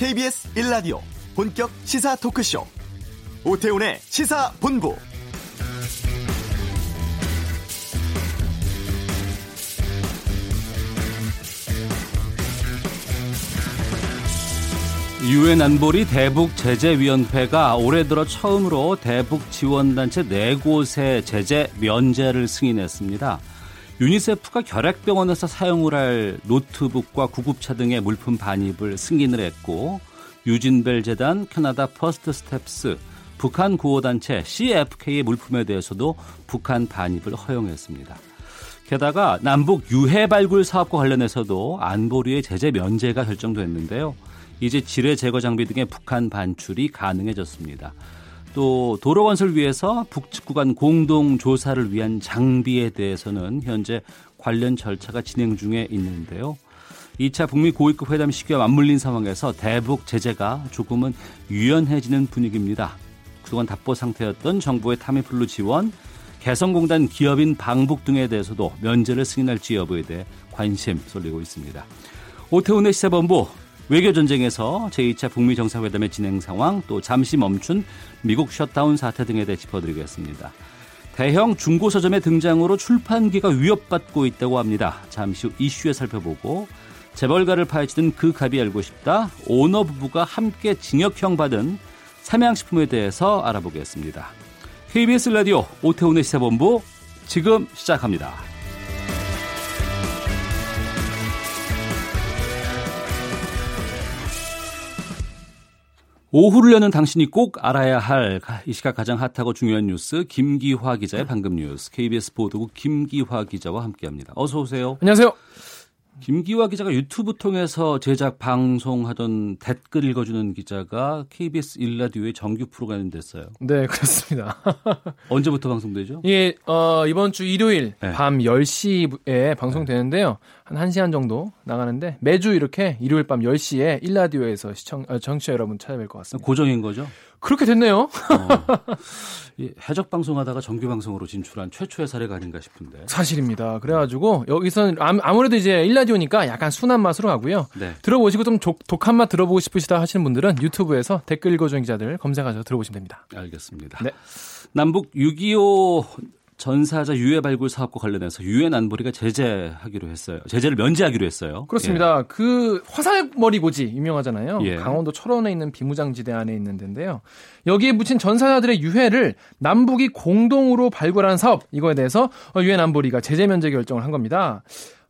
KBS 1라디오 본격 시사 토크쇼 오태훈의 시사본부 유엔 안보리 대북 제재 위원회가 올해 들어 처음으로 대북 지원 단체 4곳의 제재 면제를 승인했습니다. 유니세프가 결핵병원에서 사용을 할 노트북과 구급차 등의 물품 반입을 승인을 했고 유진벨 재단, 캐나다 퍼스트 스텝스, 북한 구호단체 CFK의 물품에 대해서도 북한 반입을 허용했습니다. 게다가 남북 유해 발굴 사업과 관련해서도 안보리의 제재 면제가 결정됐는데요. 이제 지뢰 제거 장비 등의 북한 반출이 가능해졌습니다. 또 도로 건설 위해서 북측 구간 공동 조사를 위한 장비에 대해서는 현재 관련 절차가 진행 중에 있는데요. 2차 북미 고위급 회담 시기와 맞물린 상황에서 대북 제재가 조금은 유연해지는 분위기입니다. 그동안 답보 상태였던 정부의 타미플루 지원, 개성공단 기업인 방북 등에 대해서도 면제를 승인할지 여부에 대해 관심 쏠리고 있습니다. 오태훈의 시사본부 외교 전쟁에서 제2차 북미 정상회담의 진행 상황 또 잠시 멈춘 미국 셧다운 사태 등에 대해 짚어드리겠습니다. 대형 중고 서점의 등장으로 출판계가 위협받고 있다고 합니다. 잠시 후 이슈에 살펴보고 재벌가를 파헤치는 그 갑이 알고 싶다. 오너 부부가 함께 징역형 받은 삼양식품에 대해서 알아보겠습니다. KBS 라디오 오태훈의 시사본부 지금 시작합니다. 오후를 여는 당신이 꼭 알아야 할 이 시각 가장 핫하고 중요한 뉴스 김기화 기자의 방금 뉴스 KBS 보도국 김기화 기자와 함께합니다. 어서 오세요. 안녕하세요. 김기화 기자가 유튜브 통해서 제작 방송하던 댓글 읽어주는 기자가 KBS 일라디오의 정규 프로그램이 됐어요. 네, 그렇습니다. 언제부터 방송되죠? 예, 어, 이번 주 일요일 네. 밤 10시에 방송되는데요. 한 1시간 정도 나가는데 매주 이렇게 일요일 밤 10시에 일라디오에서 시청 어, 청취자 여러분 찾아뵐 것 같습니다. 고정인 거죠? 그렇게 됐네요. 어. 해적 방송하다가 정규 방송으로 진출한 최초의 사례가 아닌가 싶은데. 사실입니다. 그래가지고 여기서는 아무래도 이제 일라디오니까 약간 순한 맛으로 가고요. 네. 들어보시고 좀 독한 맛 들어보고 싶으시다 하시는 분들은 유튜브에서 댓글 읽어주는 기자들 검색하셔서 들어보시면 됩니다. 알겠습니다. 네. 남북 6.25 전사자 유해 발굴 사업과 관련해서 유엔 안보리가 제재하기로 했어요. 제재를 면제하기로 했어요. 그렇습니다. 예. 그 화살머리 고지 유명하잖아요. 예. 강원도 철원에 있는 비무장지대 안에 있는 데인데요. 여기에 묻힌 전사자들의 유해를 남북이 공동으로 발굴하는 사업 이거에 대해서 유엔 안보리가 제재 면제 결정을 한 겁니다.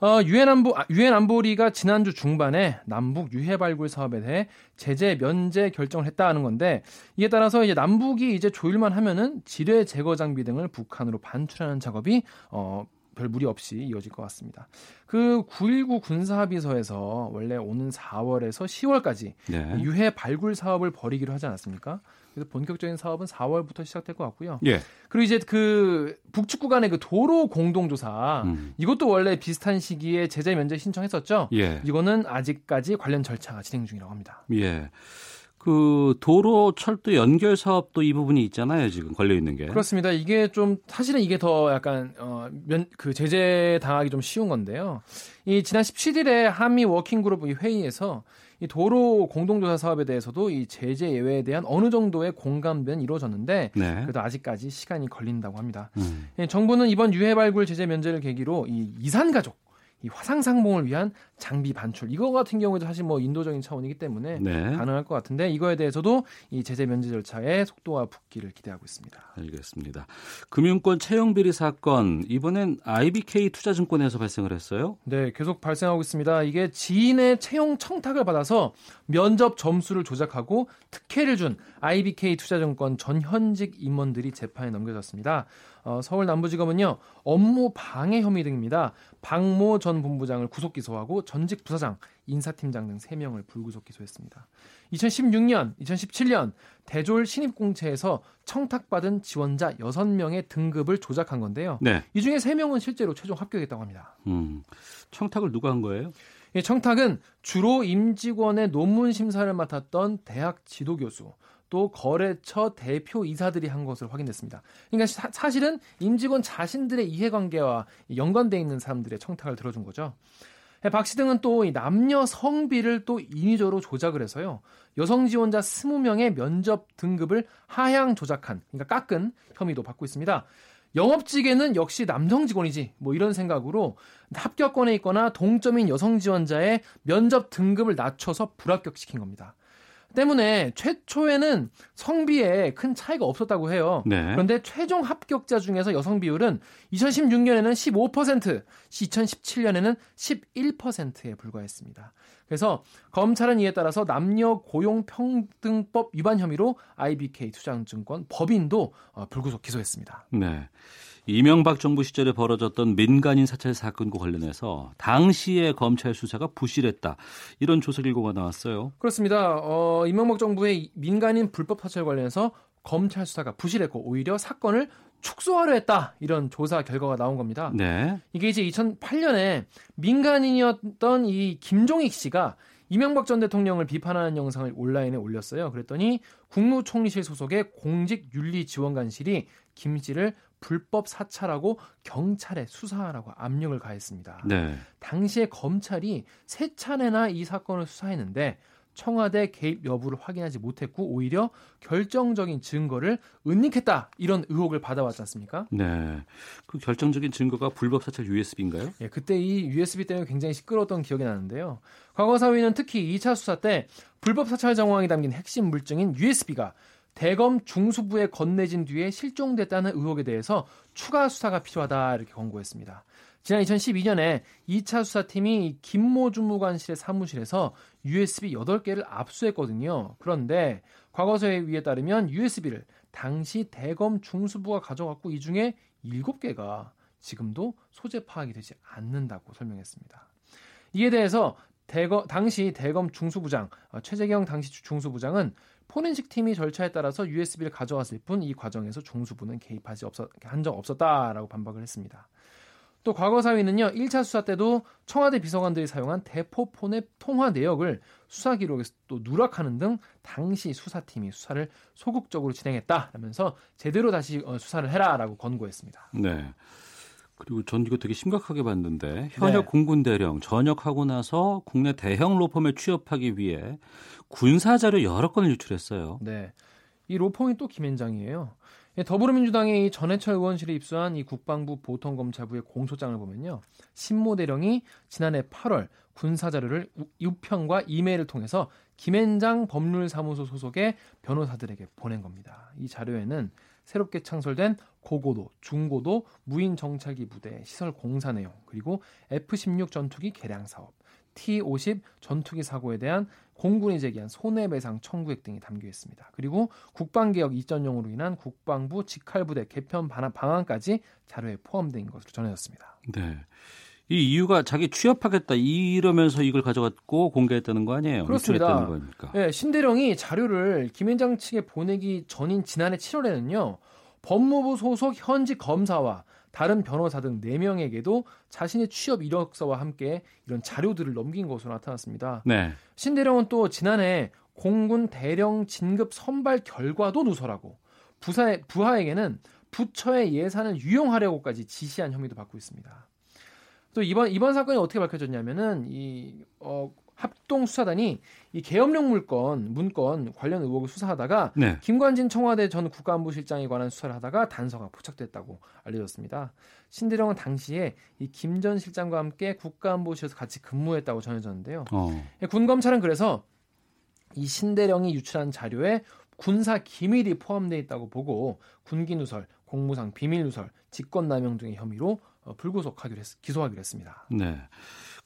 어, 유엔 안보 아, 유엔 안보리가 지난주 중반에 남북 유해 발굴 사업에 대해 제재 면제 결정을 했다는 건데 이에 따라서 이제 남북이 이제 조율만 하면은 지뢰 제거 장비 등을 북한으로 반출하는 작업이 어, 별 무리 없이 이어질 것 같습니다. 그 9.19 군사합의서에서 원래 오는 4월에서 10월까지 네. 유해 발굴 사업을 벌이기로 하지 않았습니까? 그래서 본격적인 사업은 4월부터 시작될 것 같고요. 예. 그리고 이제 그 북측 구간의 그 도로 공동조사 음. 이것도 원래 비슷한 시기에 제재 면제 신청했었죠. 예. 이거는 아직까지 관련 절차가 진행 중이라고 합니다. 예. 그 도로 철도 연결 사업도 이 부분이 있잖아요 지금 걸려 있는 게 그렇습니다 이게 좀 사실은 이게 더 약간 어면그 제재 당하기 좀 쉬운 건데요 이 지난 17일에 한미 워킹 그룹 회의에서 이 도로 공동조사 사업에 대해서도 이 제재 예외에 대한 어느 정도의 공감은 이루어졌는데 네. 그래도 아직까지 시간이 걸린다고 합니다. 음. 예, 정부는 이번 유해 발굴 제재 면제를 계기로 이 이산 가족 이 화상 상봉을 위한 장비 반출 이거 같은 경우에도 사실 뭐 인도적인 차원이기 때문에 네. 가능할 것 같은데 이거에 대해서도 이 제재 면제 절차의 속도와 붙기를 기대하고 있습니다. 알겠습니다. 금융권 채용 비리 사건 이번엔 IBK 투자증권에서 발생을 했어요? 네, 계속 발생하고 있습니다. 이게 지인의 채용 청탁을 받아서 면접 점수를 조작하고 특혜를 준 IBK 투자증권 전 현직 임원들이 재판에 넘겨졌습니다. 어, 서울 남부지검은요 업무 방해 혐의 등입니다. 박모 전 본부장을 구속 기소하고 전직 부사장, 인사팀장 등 3명을 불구속 기소했습니다. 2016년, 2017년 대졸 신입공채에서 청탁받은 지원자 6명의 등급을 조작한 건데요. 네. 이 중에 3명은 실제로 최종 합격했다고 합니다. 음, 청탁을 누가 한 거예요? 이 청탁은 주로 임직원의 논문 심사를 맡았던 대학 지도교수, 또 거래처 대표 이사들이 한 것으로 확인됐습니다. 그러니까 사, 실은 임직원 자신들의 이해관계와 연관돼 있는 사람들의 청탁을 들어준 거죠. 박 씨 등은 또이 남녀 성비를 또 인위적으로 조작을 해서요. 여성 지원자 20명의 면접 등급을 하향 조작한, 그러니까 깎은 혐의도 받고 있습니다. 영업직에는 역시 남성 직원이지 뭐 이런 생각으로 합격권에 있거나 동점인 여성 지원자의 면접 등급을 낮춰서 불합격시킨 겁니다. 때문에 최초에는 성비에 큰 차이가 없었다고 해요. 네. 그런데 최종 합격자 중에서 여성 비율은 2016년에는 15%, 2017년에는 11%에 불과했습니다. 그래서 검찰은 이에 따라서 남녀 고용 평등법 위반 혐의로 IBK 투자증권 법인도 어, 불구속 기소했습니다. 네. 이명박 정부 시절에 벌어졌던 민간인 사찰 사건과 관련해서 당시의 검찰 수사가 부실했다. 이런 조사 결과가 나왔어요. 그렇습니다. 어, 이명박 정부의 민간인 불법 사찰 관련해서 검찰 수사가 부실했고 오히려 사건을 축소하려 했다. 이런 조사 결과가 나온 겁니다. 네. 이게 이제 2008년에 민간인이었던 이 김종익 씨가 이명박 전 대통령을 비판하는 영상을 온라인에 올렸어요. 그랬더니 국무총리실 소속의 공직윤리지원관실이 김 씨를 불법 사찰하고 경찰에 수사하라고 압력을 가했습니다. 네. 당시에 검찰이 세 차례나 이 사건을 수사했는데 청와대 개입 여부를 확인하지 못했고 오히려 결정적인 증거를 은닉했다 이런 의혹을 받아왔지 않습니까? 네. 그 결정적인 증거가 불법 사찰 USB인가요? 예, 그때 이 USB 때문에 굉장히 시끄러웠던 기억이 나는데요. 과거 사위는 특히 2차 수사 때 불법 사찰 정황이 담긴 핵심 물증인 USB가 대검 중수부에 건네진 뒤에 실종됐다는 의혹에 대해서 추가 수사가 필요하다 이렇게 권고했습니다. 지난 2012년에 2차 수사팀이 김모 주무관실의 사무실에서 USB 8개를 압수했거든요. 그런데 과거서에 의에 따르면 USB를 당시 대검 중수부가 가져갔고 이 중에 7개가 지금도 소재 파악이 되지 않는다고 설명했습니다. 이에 대해서 대검, 당시 대검 중수부장 어, 최재경 당시 중수부장은 포렌식 팀이 절차에 따라서 USB를 가져왔을 뿐 이 과정에서 중수부는 개입하지 없었, 한 적 없었다라고 반박을 했습니다. 또 과거 사위는요, 1차 수사 때도 청와대 비서관들이 사용한 대포폰의 통화 내역을 수사 기록에서 또 누락하는 등 당시 수사팀이 수사를 소극적으로 진행했다라면서 제대로 다시 어, 수사를 해라라고 권고했습니다. 네. 그리고 전 이거 되게 심각하게 봤는데 현역 네. 공군 대령 전역하고 나서 국내 대형 로펌에 취업하기 위해 군사 자료 여러 건을 유출했어요. 네. 이 로펌이 또 김현장이에요. 예, 더불어민주당의 이 전해철 의원실에 입수한 이 국방부 보통검찰부의 공소장을 보면요. 신모 대령이 지난해 8월 군사 자료를 우편과 이메일을 통해서 김앤장 법률사무소 소속의 변호사들에게 보낸 겁니다. 이 자료에는 새롭게 창설된 고고도, 중고도 무인 정찰기 부대 시설 공사 내용, 그리고 F-16 전투기 개량 사업, T-50 전투기 사고에 대한 공군이 제기한 손해배상 청구액 등이 담겨 있습니다. 그리고 국방개혁 이전용으로 인한 국방부 직할부대 개편 방안까지 자료에 포함된 것으로 전해졌습니다. 네. 이 이유가 자기 취업하겠다 이러면서 이걸 가져갔고 공개했다는 거 아니에요? 그렇습니다. 네, 신대령이 자료를 김현장 측에 보내기 전인 지난해 7월에는요. 법무부 소속 현직 검사와 다른 변호사 등 4명에게도 자신의 취업 이력서와 함께 이런 자료들을 넘긴 것으로 나타났습니다. 네. 신대령은 또 지난해 공군 대령 진급 선발 결과도 누설하고 부사, 부하에게는 부처의 예산을 유용하려고까지 지시한 혐의도 받고 있습니다. 또 이번 이번 사건이 어떻게 밝혀졌냐면은 이 어, 합동 수사단이 이 계엄령 물건 문건 관련 의혹을 수사하다가 네. 김관진 청와대 전 국가안보실장에 관한 수사를 하다가 단서가 포착됐다고 알려졌습니다. 신대령은 당시에 이 김 전 실장과 함께 국가안보실에서 같이 근무했다고 전해졌는데요. 어. 예, 군 검찰은 그래서 이 신대령이 유출한 자료에 군사 기밀이 포함되어 있다고 보고 군기 누설, 공무상 비밀 누설, 직권 남용 등의 혐의로 어, 불구속하기로 했, 기소하기로 했습니다. 네.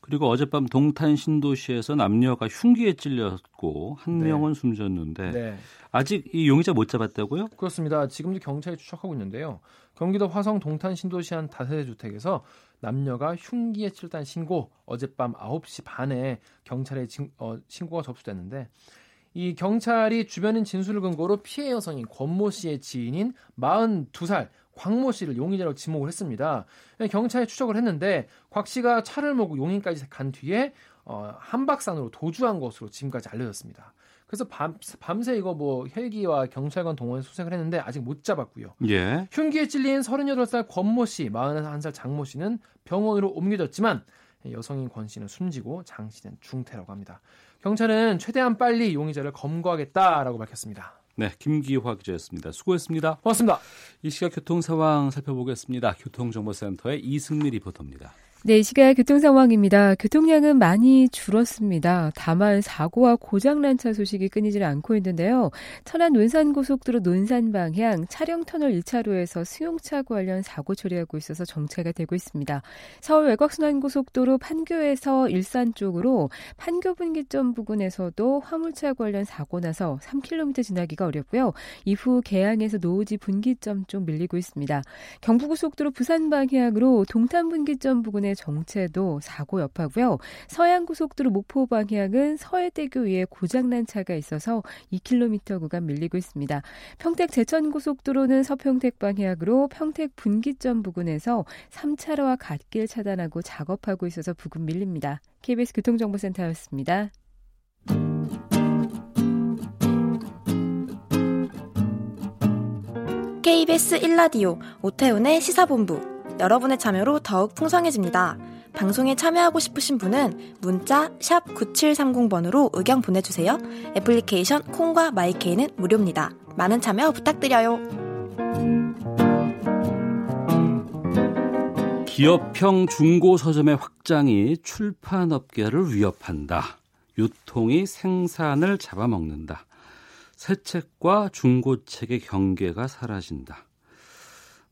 그리고 어젯밤 동탄 신도시에서 남녀가 흉기에 찔렸고 한 네. 명은 숨졌는데 네. 아직 이 용의자 못 잡았다고요? 그렇습니다. 지금도 경찰이 추적하고 있는데요. 경기도 화성 동탄 신도시 한 다세대 주택에서 남녀가 흉기에 찔렸다는 신고 어젯밤 9시 반에 경찰에 진, 어, 신고가 접수됐는데 이 경찰이 주변인 진술을 근거로 피해 여성인 권모 씨의 지인인 42살 광모 씨를 용의자로 지목을 했습니다. 경찰이 추적을 했는데 곽 씨가 차를 몰고 용인까지 간 뒤에 어, 한박산으로 도주한 것으로 지금까지 알려졌습니다. 그래서 밤, 밤새 이거 뭐 헬기와 경찰관 동원해서 수색을 했는데 아직 못 잡았고요. 예. 흉기에 찔린 38살 권모 씨, 41살 장모 씨는 병원으로 옮겨졌지만 여성인 권 씨는 숨지고 장 씨는 중태라고 합니다. 경찰은 최대한 빨리 용의자를 검거하겠다라고 밝혔습니다. 네, 김기화 기자였습니다. 수고했습니다. 고맙습니다. 이 시각 교통 상황 살펴보겠습니다. 교통정보센터의 이승미 리포터입니다. 네, 이 시각 교통 상황입니다. 교통량은 많이 줄었습니다. 다만 사고와 고장난 차 소식이 끊이질 않고 있는데요. 천안 논산 고속도로 논산 방향 차량 터널 1차로에서 승용차 관련 사고 처리하고 있어서 정체가 되고 있습니다. 서울 외곽순환 고속도로 판교에서 일산 쪽으로 판교 분기점 부근에서도 화물차 관련 사고 나서 3km 지나기가 어렵고요. 이후 개항에서 노우지 분기점 쪽 밀리고 있습니다. 경부고속도로 부산 방향으로 동탄 분기점 부근에 정체도 사고 여파고요. 서해안고속도로 목포 방향은 서해대교 위에 고장난 차가 있어서 2km 구간 밀리고 있습니다. 평택 제천 고속도로는 서평택 방향으로 평택 분기점 부근에서 3차로와 갓길 차단하고 작업하고 있어서 부근 밀립니다. KBS 교통정보센터였습니다. KBS 1라디오 오태훈의 시사본부 여러분의 참여로 더욱 풍성해집니다. 방송에 참여하고 싶으신 분은 문자 9730번으로 의견 보내주세요. 애플리케이션 콩과 마이케이는 무료입니다. 많은 참여 부탁드려요. 기업형 중고 서점의 확장이 출판업계를 위협한다. 유통이 생산을 잡아먹는다. 새 책과 중고책의 경계가 사라진다.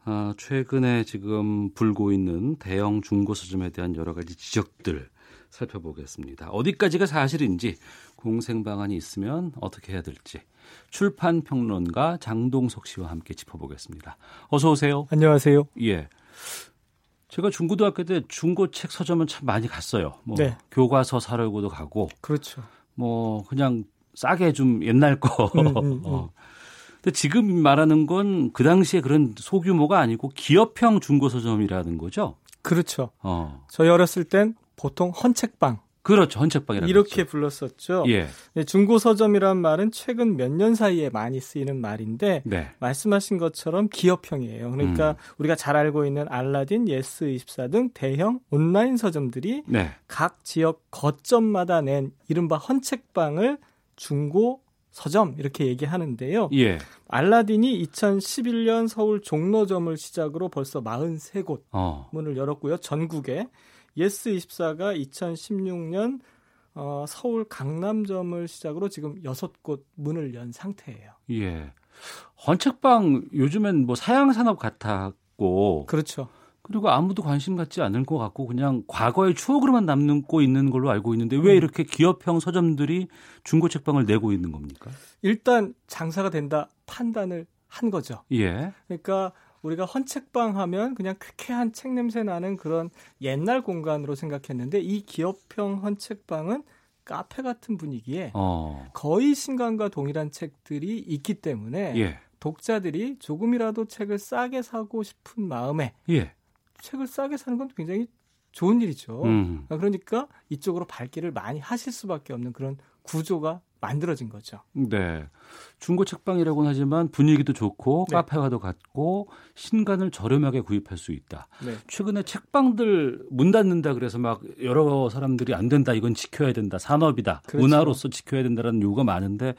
아, 최근에 지금 불고 있는 대형 중고 서점에 대한 여러 가지 지적들 살펴보겠습니다. 어디까지가 사실인지 공생 방안이 있으면 어떻게 해야 될지 출판 평론가 장동석 씨와 함께 짚어보겠습니다. 어서 오세요. 안녕하세요. 예. 제가 중고등학교 때 중고책 서점은 참 많이 갔어요. 뭐 네. 교과서 사려고도 가고. 그렇죠. 뭐 그냥 싸게 좀 옛날 거. 음, 음, 음. 어. 근데 지금 말하는 건 그 당시에 그런 소규모가 아니고 기업형 중고 서점이라는 거죠. 그렇죠. 어. 저희 어렸을 땐 보통 헌책방 그렇죠. 헌책방이라고 이렇게 그랬죠. 불렀었죠. 예. 네, 중고 서점이란 말은 최근 몇 년 사이에 많이 쓰이는 말인데 네. 말씀하신 것처럼 기업형이에요. 그러니까 음. 우리가 잘 알고 있는 알라딘, 예스24 등 대형 온라인 서점들이 네. 각 지역 거점마다 낸 이른바 헌책방을 중고 서점 이렇게 얘기하는데요. 예. 알라딘이 2011년 서울 종로점을 시작으로 벌써 43곳 어. 문을 열었고요. 전국에 예스24가 2016년 어, 서울 강남점을 시작으로 지금 6곳 문을 연 상태예요. 예. 헌책방 요즘엔 뭐 사양 산업 같았고 그렇죠. 그리고 아무도 관심 갖지 않을 것 같고 그냥 과거의 추억으로만 남고 있는 걸로 알고 있는데 왜 음. 이렇게 기업형 서점들이 중고 책방을 내고 있는 겁니까? 일단 장사가 된다 판단을 한 거죠. 예. 그러니까 우리가 헌책방 하면 그냥 쾌쾌한 책 냄새 나는 그런 옛날 공간으로 생각했는데 이 기업형 헌책방은 카페 같은 분위기에 어. 거의 신간과 동일한 책들이 있기 때문에 예. 독자들이 조금이라도 책을 싸게 사고 싶은 마음에 예. 책을 싸게 사는 건 굉장히 좋은 일이죠. 음. 그러니까 이쪽으로 발길을 많이 하실 수밖에 없는 그런 구조가 만들어진 거죠. 네. 중고 책방이라고는 하지만 분위기도 좋고 네. 카페와도 같고 신간을 저렴하게 구입할 수 있다. 네. 최근에 책방들 문 닫는다 그래서 막 여러 사람들이 안 된다. 이건 지켜야 된다. 산업이다. 그렇죠. 문화로서 지켜야 된다라는 요구가 많은데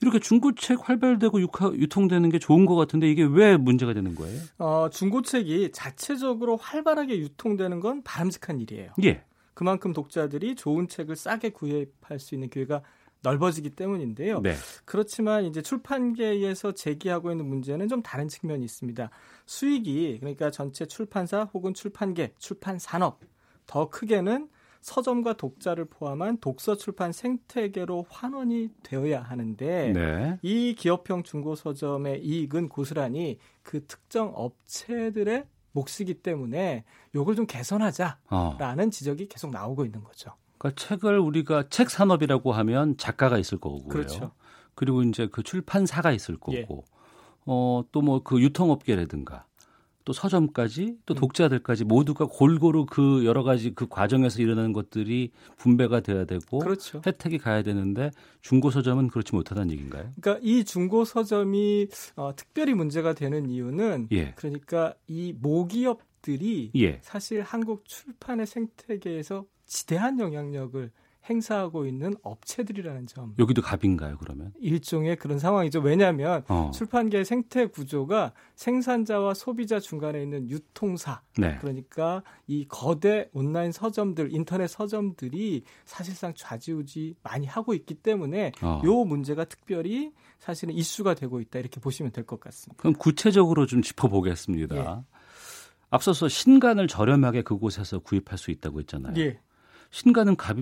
이렇게 중고책 활발되고 유통되는 게 좋은 것 같은데 이게 왜 문제가 되는 거예요? 어, 중고책이 자체적으로 활발하게 유통되는 건 바람직한 일이에요. 예. 그만큼 독자들이 좋은 책을 싸게 구입할 수 있는 기회가 넓어지기 때문인데요. 네. 그렇지만 이제 출판계에서 제기하고 있는 문제는 좀 다른 측면이 있습니다. 수익이 그러니까 전체 출판사 혹은 출판계, 출판 산업 더 크게는 서점과 독자를 포함한 독서 출판 생태계로 환원이 되어야 하는데 네. 이 기업형 중고 서점의 이익은 고스란히 그 특정 업체들의 몫이기 때문에 요걸 좀 개선하자라는 어. 지적이 계속 나오고 있는 거죠. 그러니까 책을 우리가 책 산업이라고 하면 작가가 있을 거고요. 그렇죠. 그리고 이제 그 출판사가 있을 거고, 예. 어, 또 뭐 그 유통업계라든가 또 서점까지 또 음. 독자들까지 모두가 골고루 그 여러 가지 그 과정에서 일어나는 것들이 분배가 돼야 되고 그렇죠. 혜택이 가야 되는데 중고 서점은 그렇지 못하다는 얘기인가요? 그러니까 이 중고 서점이 어, 특별히 문제가 되는 이유는 예. 그러니까 이 모기업 기업들이 예. 사실 한국 출판의 생태계에서 지대한 영향력을 행사하고 있는 업체들이라는 점. 여기도 갑인가요, 그러면? 일종의 그런 상황이죠. 왜냐하면 어. 출판계 생태 구조가 생산자와 소비자 중간에 있는 유통사. 네. 그러니까 이 거대 온라인 서점들, 인터넷 서점들이 사실상 좌지우지 많이 하고 있기 때문에 어. 요 문제가 특별히 사실은 이슈가 되고 있다 이렇게 보시면 될 것 같습니다. 그럼 구체적으로 좀 짚어보겠습니다. 예. 앞서서 신간을 저렴하게 그곳에서 구입할 수 있다고 했잖아요. 예. 신간은 값,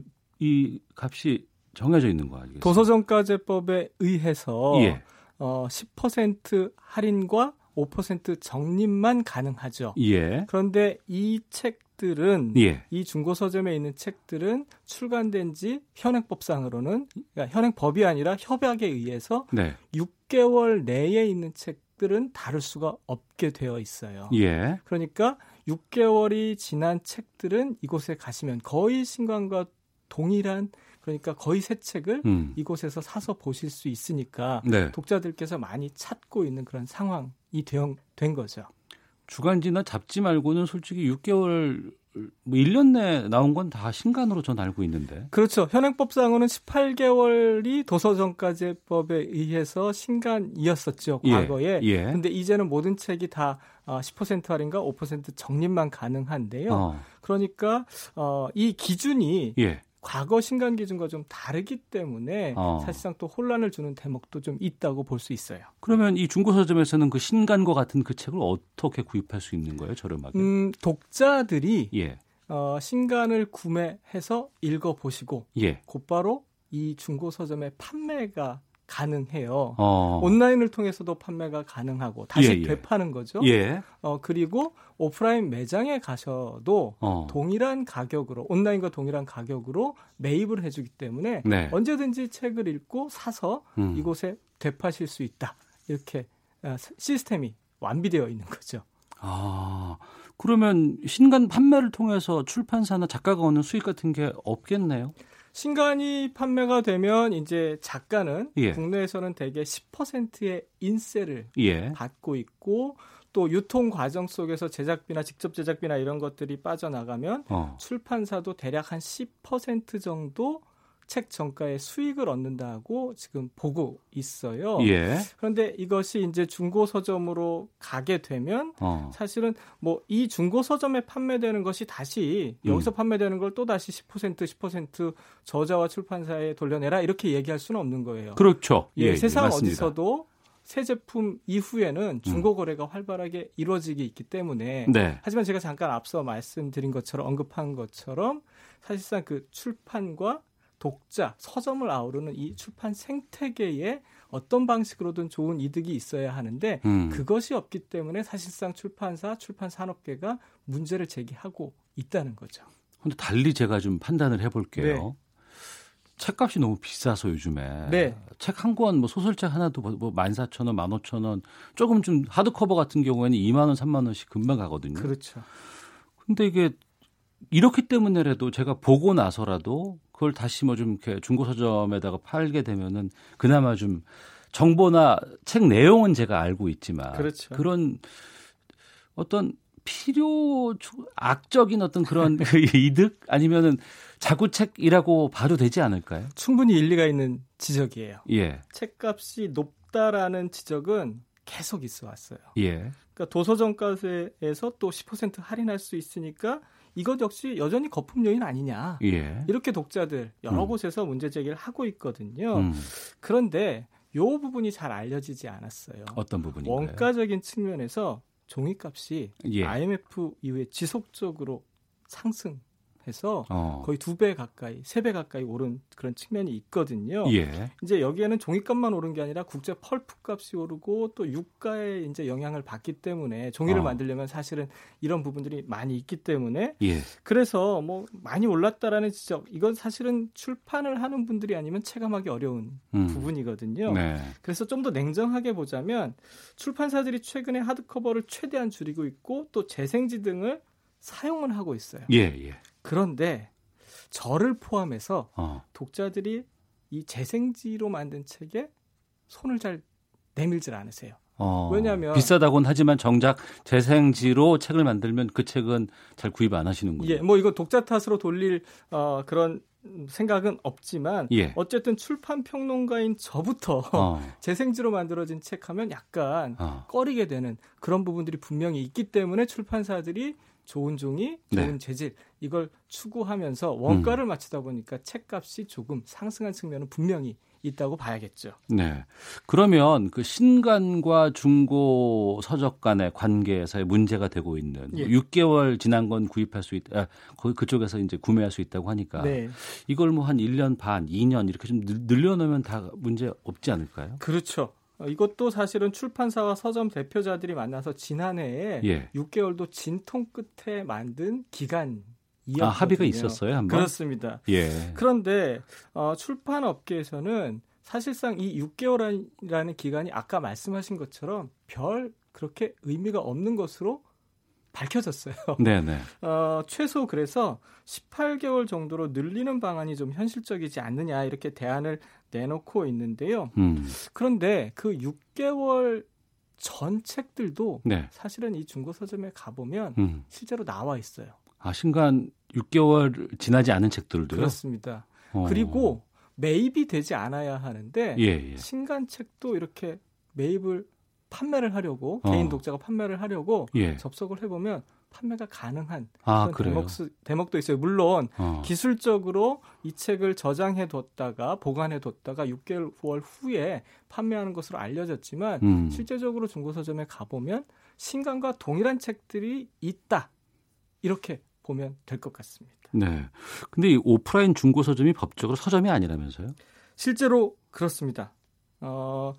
이 값이 정해져 있는 거 아니겠어요? 도서정가제법에 의해서 예. 어, 10% 할인과 5% 적립만 가능하죠. 예. 그런데 이 책들은 예. 이 중고 서점에 있는 책들은 출간된 지 현행법상으로는 그러니까 현행법이 아니라 협약에 의해서 네. 6개월 내에 있는 책들은 다룰 수가 없게 되어 있어요. 예. 그러니까 6개월이 지난 책들은 이곳에 가시면 거의 신관과 동일한 그러니까 거의 새 책을 음. 이곳에서 사서 보실 수 있으니까 네. 독자들께서 많이 찾고 있는 그런 상황이 된, 된 거죠. 주간지나 잡지 말고는 솔직히 6개월 뭐 1년 내에 나온 건 다 신간으로 전 알고 있는데. 그렇죠. 현행법상으로는 18개월이 도서정가제법에 의해서 신간이었었죠. 예. 과거에. 예. 예. 근데 이제는 모든 책이 다 10% 어, 할인과 5% 적립만 가능한데요. 어. 그러니까 어, 이 기준이 예. 과거 신간 기준과 좀 다르기 때문에 어. 사실상 또 혼란을 주는 대목도 좀 있다고 볼 수 있어요. 그러면 이 중고 서점에서는 그 신간과 같은 그 책을 어떻게 구입할 수 있는 거예요, 저렴하게? 음, 독자들이 예. 어, 신간을 구매해서 읽어 보시고 예. 곧바로 이 중고 서점의 판매가 가능해요. 어. 온라인을 통해서도 판매가 가능하고 다시 예, 예. 되파는 거죠. 예. 어, 그리고 오프라인 매장에 가셔도 어. 동일한 가격으로 온라인과 동일한 가격으로 매입을 해주기 때문에 네. 언제든지 책을 읽고 사서 음. 이곳에 되파실 수 있다. 이렇게 아, 시스템이 완비되어 있는 거죠. 아. 그러면 신간 판매를 통해서 출판사나 작가가 얻는 수익 같은 게 없겠네요. 신간이 판매가 되면 이제 작가는 예. 국내에서는 대개 10%의 인세를 예. 받고 있고 또 유통 과정 속에서 제작비나 직접 제작비나 이런 것들이 빠져나가면 어. 출판사도 대략 한 10% 정도 책 정가의 수익을 얻는다고 지금 보고 있어요. 예. 그런데 이것이 이제 중고 서점으로 가게 되면 어. 사실은 뭐 이 중고 서점에 판매되는 것이 다시 여기서 음. 판매되는 걸 또 다시 10% 10% 저자와 출판사에 돌려내라 이렇게 얘기할 수는 없는 거예요. 그렇죠. 예, 예 세상 예, 어디서도 새 제품 이후에는 중고 음. 거래가 음. 활발하게 이루어지기 있기 때문에 네. 하지만 제가 잠깐 앞서 말씀드린 것처럼 언급한 것처럼 사실상 그 출판과 독자, 서점을 아우르는 이 출판 생태계에 어떤 방식으로든 좋은 이득이 있어야 하는데 음. 그것이 없기 때문에 사실상 출판사, 출판 산업계가 문제를 제기하고 있다는 거죠. 근데 달리 제가 좀 판단을 해볼게요. 네. 책값이 너무 비싸서 요즘에 네. 책한 권 뭐 소설책 하나도 뭐 14,000원, 15,000원 조금 좀 하드커버 같은 경우에는 2만 원, 3만 원씩 금방 가거든요. 그렇죠. 근데 이게 이렇기 때문에라도 제가 보고 나서라도 그걸 다시 뭐 좀 이렇게 중고 서점에다가 팔게 되면은 그나마 좀 정보나 책 내용은 제가 알고 있지만 그렇죠. 그런 어떤 필요 악적인 어떤 그런 그 이득 아니면은 자구책이라고 봐도 되지 않을까요? 충분히 일리가 있는 지적이에요. 예. 책값이 높다라는 지적은 계속 있어 왔어요. 예. 그러니까 도서정가세에서 또 10% 할인할 수 있으니까 이것 역시 여전히 거품 요인 아니냐. 예. 이렇게 독자들 여러 음. 곳에서 문제 제기를 하고 있거든요. 음. 그런데 요 부분이 잘 알려지지 않았어요. 어떤 부분인가요? 원가적인 측면에서 종이값이 예. IMF 이후에 지속적으로 상승 해서 어. 거의 두 배 가까이, 세 배 가까이 오른 그런 측면이 있거든요. 예. 이제 여기에는 종이값만 오른 게 아니라 국제 펄프 값이 오르고 또 유가에 이제 영향을 받기 때문에 종이를 어. 만들려면 사실은 이런 부분들이 많이 있기 때문에 예. 그래서 뭐 많이 올랐다라는 지적 이건 사실은 출판을 하는 분들이 아니면 체감하기 어려운 음. 부분이거든요. 네. 그래서 좀 더 냉정하게 보자면 출판사들이 최근에 하드커버를 최대한 줄이고 있고 또 재생지 등을 사용을 하고 있어요. 예, 예. 그런데 저를 포함해서 어. 독자들이 이 재생지로 만든 책에 손을 잘 내밀질 않으세요. 어, 왜냐하면 비싸다고는 하지만 정작 재생지로 책을 만들면 그 책은 잘 구입 안 하시는군요. 예, 뭐 이거 독자 탓으로 돌릴 어, 그런 생각은 없지만 예. 어쨌든 출판 평론가인 저부터 어. 재생지로 만들어진 책 하면 약간 어. 꺼리게 되는 그런 부분들이 분명히 있기 때문에 출판사들이 좋은 종이, 좋은 네. 재질 이걸 추구하면서 원가를 음. 맞추다 보니까 책값이 조금 상승한 측면은 분명히 있다고 봐야겠죠. 네. 그러면 그 신간과 중고 서적 간의 관계에서의 문제가 되고 있는 예. 6개월 지난 건 구입할 수 있다. 아, 거기 그쪽에서 이제 구매할 수 있다고 하니까 네. 이걸 뭐 한 1년 반, 2년 이렇게 좀 늘려놓으면 다 문제 없지 않을까요? 그렇죠. 어, 이것도 사실은 출판사와 서점 대표자들이 만나서 지난해에 예. 6개월도 진통 끝에 만든 기간 아, 합의가 있었어요, 한 번? 그렇습니다. 예. 그런데 어, 출판 업계에서는 사실상 이 6개월이라는 기간이 아까 말씀하신 것처럼 별 그렇게 의미가 없는 것으로 밝혀졌어요. 네네. 어, 최소 그래서 18개월 정도로 늘리는 방안이 좀 현실적이지 않느냐 이렇게 대안을 내놓고 있는데요. 음. 그런데 그 6개월 전 책들도 네. 사실은 이 중고 서점에 가보면 음. 실제로 나와 있어요. 아, 신간 6개월 지나지 않은 책들도요? 그렇습니다. 어. 그리고 매입이 되지 않아야 하는데 예, 예. 신간 책도 이렇게 매입을 판매를 하려고 어. 개인 독자가 판매를 하려고 예. 접속을 해보면 판매가 가능한 아, 그런 대목, 대목도 있어요. 물론 어. 기술적으로 이 책을 저장해 뒀다가 보관해 뒀다가 6개월 후에 판매하는 것으로 알려졌지만 음. 실제적으로 중고 서점에 가보면 신간과 동일한 책들이 있다. 이렇게 보면 될 것 같습니다. 네. 근데 이 오프라인 중고 서점이 법적으로 서점이 아니라면서요? 실제로 그렇습니다. 어,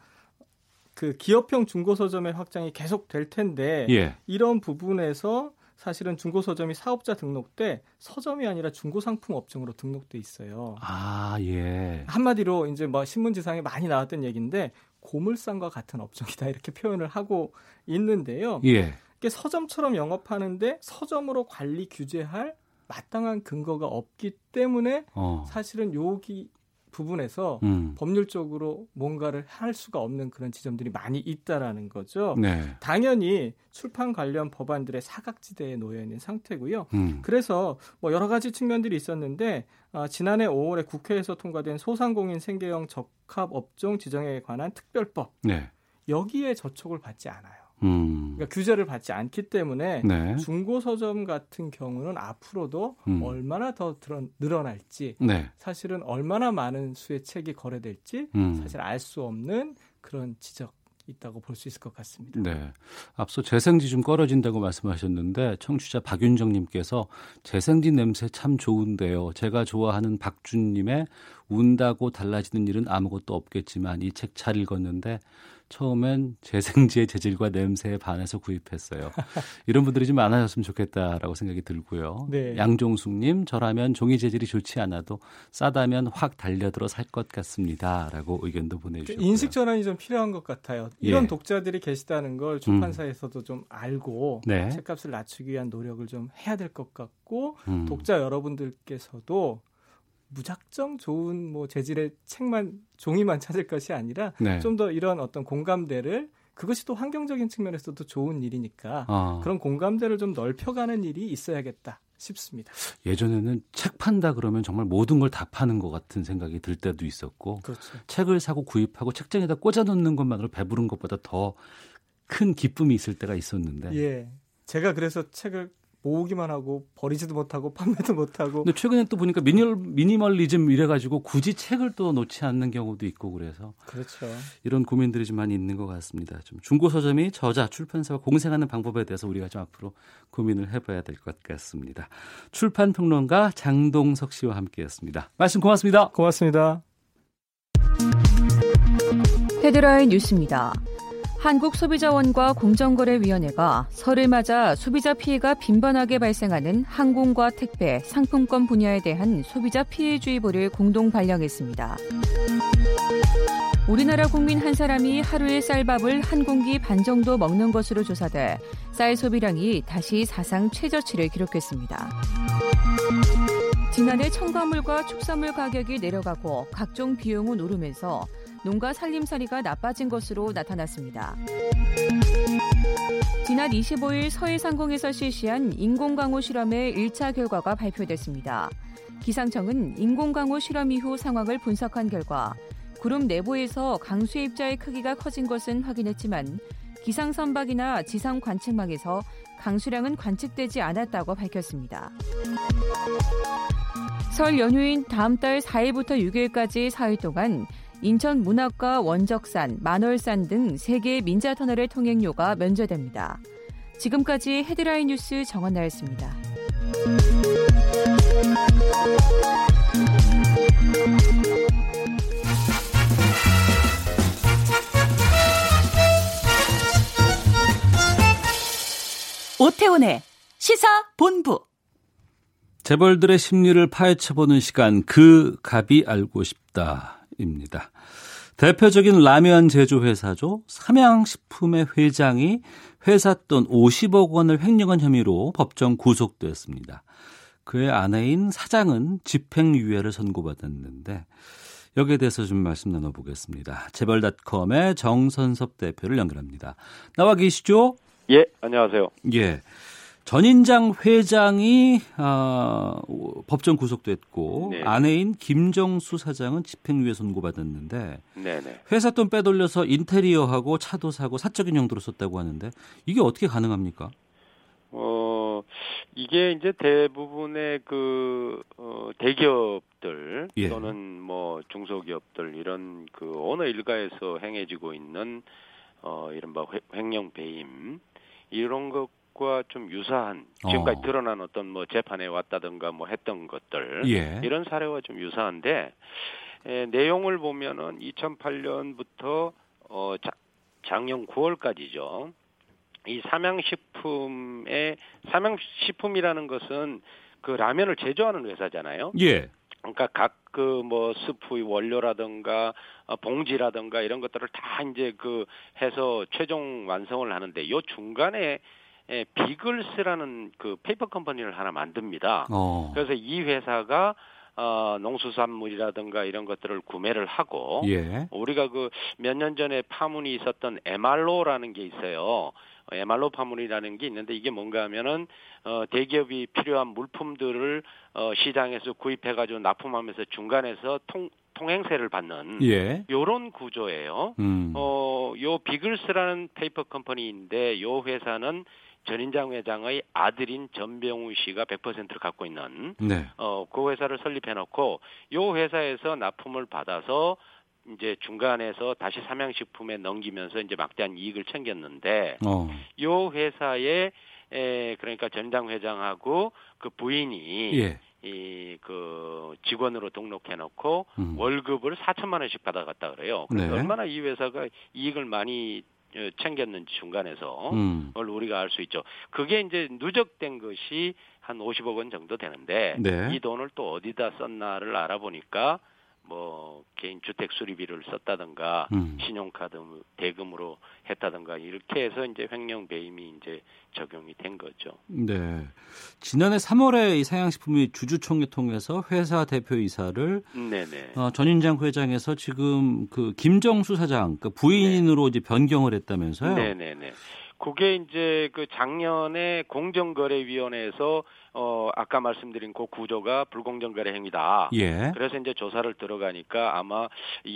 그 기업형 중고 서점의 확장이 계속 될 텐데 예. 이런 부분에서 사실은 중고 서점이 사업자 등록 때 서점이 아니라 중고 상품 업종으로 등록돼 있어요. 아, 예. 한마디로 이제 뭐 신문지상에 많이 나왔던 얘기인데 고물상과 같은 업종이다 이렇게 표현을 하고 있는데요. 예. 이게 서점처럼 영업하는데 서점으로 관리 규제할 마땅한 근거가 없기 때문에 어. 사실은 여기 부분에서 음. 법률적으로 뭔가를 할 수가 없는 그런 지점들이 많이 있다라는 거죠. 네. 당연히 출판 관련 법안들의 사각지대에 놓여 있는 상태고요. 음. 그래서 뭐 여러 가지 측면들이 있었는데 어, 지난해 5월에 국회에서 통과된 소상공인 생계형 적합 업종 지정에 관한 특별법 네. 여기에 저촉을 받지 않아요. 음. 그러니까 규제를 받지 않기 때문에 네. 중고 서점 같은 경우는 앞으로도 음. 얼마나 더 들어, 늘어날지 네. 사실은 얼마나 많은 수의 책이 거래될지 음. 사실 알 수 없는 그런 지적 있다고 볼 수 있을 것 같습니다. 네. 앞서 재생지 좀 꺼려진다고 말씀하셨는데 청취자 박윤정 님께서 재생지 냄새 참 좋은데요. 제가 좋아하는 박준 님의 운다고 달라지는 일은 아무것도 없겠지만 이 책 잘 읽었는데 처음엔 재생지의 재질과 냄새에 반해서 구입했어요. 이런 분들이 좀 많아졌으면 좋겠다라고 생각이 들고요. 네. 양종숙님, 저라면 종이 재질이 좋지 않아도 싸다면 확 달려들어 살 것 같습니다라고 의견도 보내주셨고요. 인식 전환이 좀 필요한 것 같아요. 이런 예. 독자들이 계시다는 걸 출판사에서도 음. 좀 알고 네. 책값을 낮추기 위한 노력을 좀 해야 될 것 같고 음. 독자 여러분들께서도 무작정 좋은 뭐 재질의 책만 종이만 찾을 것이 아니라 네. 좀더 이런 어떤 공감대를 그것이 또 환경적인 측면에서도 좋은 일이니까 아. 그런 공감대를 좀 넓혀가는 일이 있어야겠다 싶습니다. 예전에는 책 판다 그러면 정말 모든 걸 다 파는 것 같은 생각이 들 때도 있었고 그렇죠. 책을 사고 구입하고 책장에다 꽂아 놓는 것만으로 배부른 것보다 더 큰 기쁨이 있을 때가 있었는데. 예. 제가 그래서 책을 모으기만 하고 버리지도 못하고 판매도 못하고. 근데 최근에 또 보니까 미니멀, 미니멀리즘 이래가지고 굳이 책을 또 놓지 않는 경우도 있고 그래서. 그렇죠. 이런 고민들이 좀 많이 있는 것 같습니다. 좀 중고 서점이 저자, 출판사와 공생하는 방법에 대해서 우리가 좀 앞으로 고민을 해봐야 될 것 같습니다. 출판 평론가 장동석 씨와 함께했습니다. 말씀 고맙습니다. 고맙습니다. 헤드라인 뉴스입니다. 한국소비자원과 공정거래위원회가 설을 맞아 소비자 피해가 빈번하게 발생하는 항공과 택배, 상품권 분야에 대한 소비자 피해주의보를 공동 발령했습니다. 우리나라 국민 한 사람이 하루에 쌀밥을 한 공기 반 정도 먹는 것으로 조사돼 쌀 소비량이 다시 사상 최저치를 기록했습니다. 지난해 첨가물과 축산물 가격이 내려가고 각종 비용은 오르면서 농가 살림살이가 나빠진 것으로 나타났습니다. 지난 25일 서해상공에서 실시한 인공강우 실험의 1차 결과가 발표됐습니다. 기상청은 인공강우 실험 이후 상황을 분석한 결과 구름 내부에서 강수의 입자의 크기가 커진 것은 확인했지만 기상 선박이나 지상 관측망에서 강수량은 관측되지 않았다고 밝혔습니다. 설 연휴인 다음 달 4일부터 6일까지 4일 동안 인천 문학과 원적산, 만월산 등 3개의 민자 터널의 통행료가 면제됩니다. 지금까지 헤드라인 뉴스 정원나였습니다. 오태훈의 시사 본부. 재벌들의 심리를 파헤쳐보는 시간 그 갑이 알고 싶다 입니다. 대표적인 라면 제조 회사죠. 삼양식품의 회장이 회사 돈 50억 원을 횡령한 혐의로 법정 구속됐습니다. 그의 아내인 사장은 집행유예를 선고받았는데 여기에 대해서 좀 말씀 나눠보겠습니다. 재벌닷컴의 정선섭 대표를 연결합니다. 나와 계시죠? 예, 안녕하세요. 예. 전인장 회장이 어, 법정 구속됐고 네 아내인 김정수 사장은 집행유예 선고받았는데 네네. 회사 돈 빼돌려서 인테리어하고 차도 사고 사적인 용도로 썼다고 하는데 이게 어떻게 가능합니까? 어 이게 이제 대부분의 그 어, 대기업들 예. 또는 뭐 중소기업들 이런 그 어느 일가에서 행해지고 있는 어 이른바 횡령 배임 이런 것 과 좀 유사한 지금까지 어. 드러난 어떤 뭐 재판에 왔다든가 뭐 했던 것들 예. 이런 사례와 좀 유사한데 에, 내용을 보면은 2008년부터 어 자, 작년 9월까지죠. 이 삼양식품의 삼양식품이라는 것은 그 라면을 제조하는 회사잖아요. 예. 그러니까 각 그 뭐 스프 원료라든가 어, 봉지라든가 이런 것들을 다 이제 그 해서 최종 완성을 하는데 요 중간에 에, 비글스라는 그 페이퍼 컴퍼니를 하나 만듭니다. 어. 그래서 이 회사가 어, 농수산물이라든가 이런 것들을 구매를 하고 예. 우리가 그 몇 년 전에 파문이 있었던 MRO라는 게 있어요. MRO 파문이라는 게 있는데 이게 뭔가 하면은 어 대기업이 필요한 물품들을 어 시장에서 구입해 가지고 납품하면서 중간에서 통 통행세를 받는 예. 요런 구조예요. 음. 어 요 비글스라는 페이퍼 컴퍼니인데 요 회사는 전인장 회장의 아들인 전병우 씨가 100%를 갖고 있는 네. 어 그 회사를 설립해 놓고 요 회사에서 납품을 받아서 이제 중간에서 다시 삼양식품에 넘기면서 이제 막대한 이익을 챙겼는데 어. 요 회사에 에 그러니까 전장 회장하고 그 부인이 예. 이그 직원으로 등록해 놓고 음. 월급을 4천만 원씩 받아갔다 그래요. 그래서 네. 얼마나 이 회사가 이익을 많이 어, 챙겼는지 중간에서 음. 그걸 우리가 알 수 있죠. 그게 이제 누적된 것이 한 50억 원 정도 되는데 네. 이 돈을 또 어디다 썼나를 알아보니까 뭐 개인 주택 수리비를 썼다든가 음. 신용카드 대금으로 했다든가 이렇게 해서 이제 횡령 배임이 이제 적용이 된 거죠. 네. 지난해 3월에 이 사양식품이 주주총회 통해서 회사 대표 이사를 네네. 어, 전인장 회장에서 지금 그 김정수 사장 그 부인으로 네. 이제 변경을 했다면서요? 네네네. 그게 이제 그 작년에 공정거래위원회에서 어 아까 말씀드린 그 구조가 불공정 거래 행위다. 예. 그래서 이제 조사를 들어가니까 아마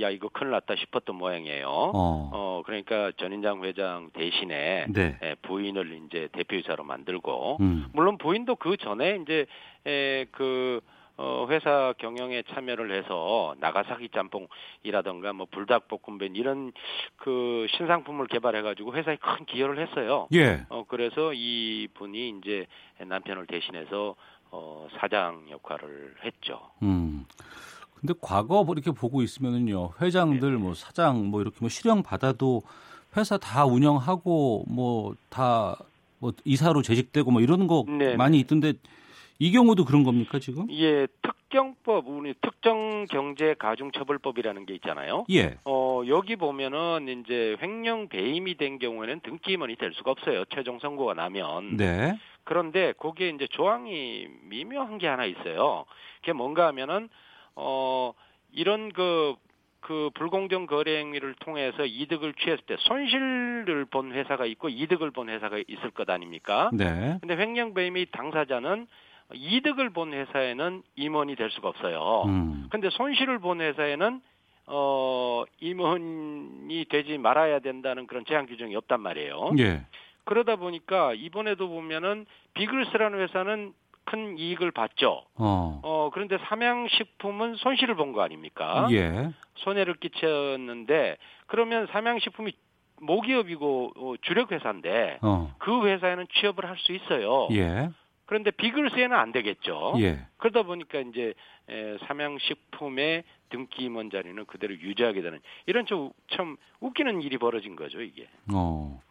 야 이거 큰일 났다 싶었던 모양이에요. 어, 어 그러니까 전인장 회장 대신에 네. 예, 부인을 이제 대표이사로 만들고 음. 물론 부인도 그 전에 이제 에 그 어, 회사 경영에 참여를 해서 나가사키 짬뽕이라던가 뭐 불닭볶음면 이런 그 신상품을 개발해 가지고 회사에 큰 기여를 했어요. 예. 어, 그래서 이 분이 이제 남편을 대신해서 어, 사장 역할을 했죠. 음. 근데 과거 뭐 이렇게 보고 있으면은요. 회장들 뭐 사장 뭐 이렇게 뭐 실형 받아도 회사 다 운영하고 뭐 다뭐 이사로 재직되고 뭐 이런 거 네네. 많이 있던데 이 경우도 그런 겁니까 지금? 예, 특경법, 우리 특정 경제 가중 처벌법이라는 게 있잖아요. 예. 어 여기 보면은 이제 횡령 배임이 된 경우에는 등기임원이 될 수가 없어요. 최종 선고가 나면. 네. 그런데 거기에 이제 조항이 미묘한 게 하나 있어요. 그게 뭔가 하면은 어 이런 그그 불공정 거래 행위를 통해서 이득을 취했을 때 손실을 본 회사가 있고 이득을 본 회사가 있을 것 아닙니까? 네. 근데 횡령 배임 의 당사자는 이득을 본 회사에는 임원이 될 수가 없어요. 음. 근데 손실을 본 회사에는 어 임원이 되지 말아야 된다는 그런 제한 규정이 없단 말이에요. 예. 그러다 보니까 이번에도 보면은 비글스라는 회사는 큰 이익을 봤죠. 어. 어 그런데 삼양식품은 손실을 본 거 아닙니까? 예. 손해를 끼쳤는데 그러면 삼양식품이 모기업이고 어, 주력 회사인데 어. 그 회사에는 취업을 할 수 있어요. 예. 그런데 비글스에는 안 되겠죠. 예. 그러다 보니까 이제 에, 삼양식품의 등기 임원 자리는 그대로 유지하게 되는 이런 좀, 참 웃기는 일이 벌어진 거죠 이게. 어.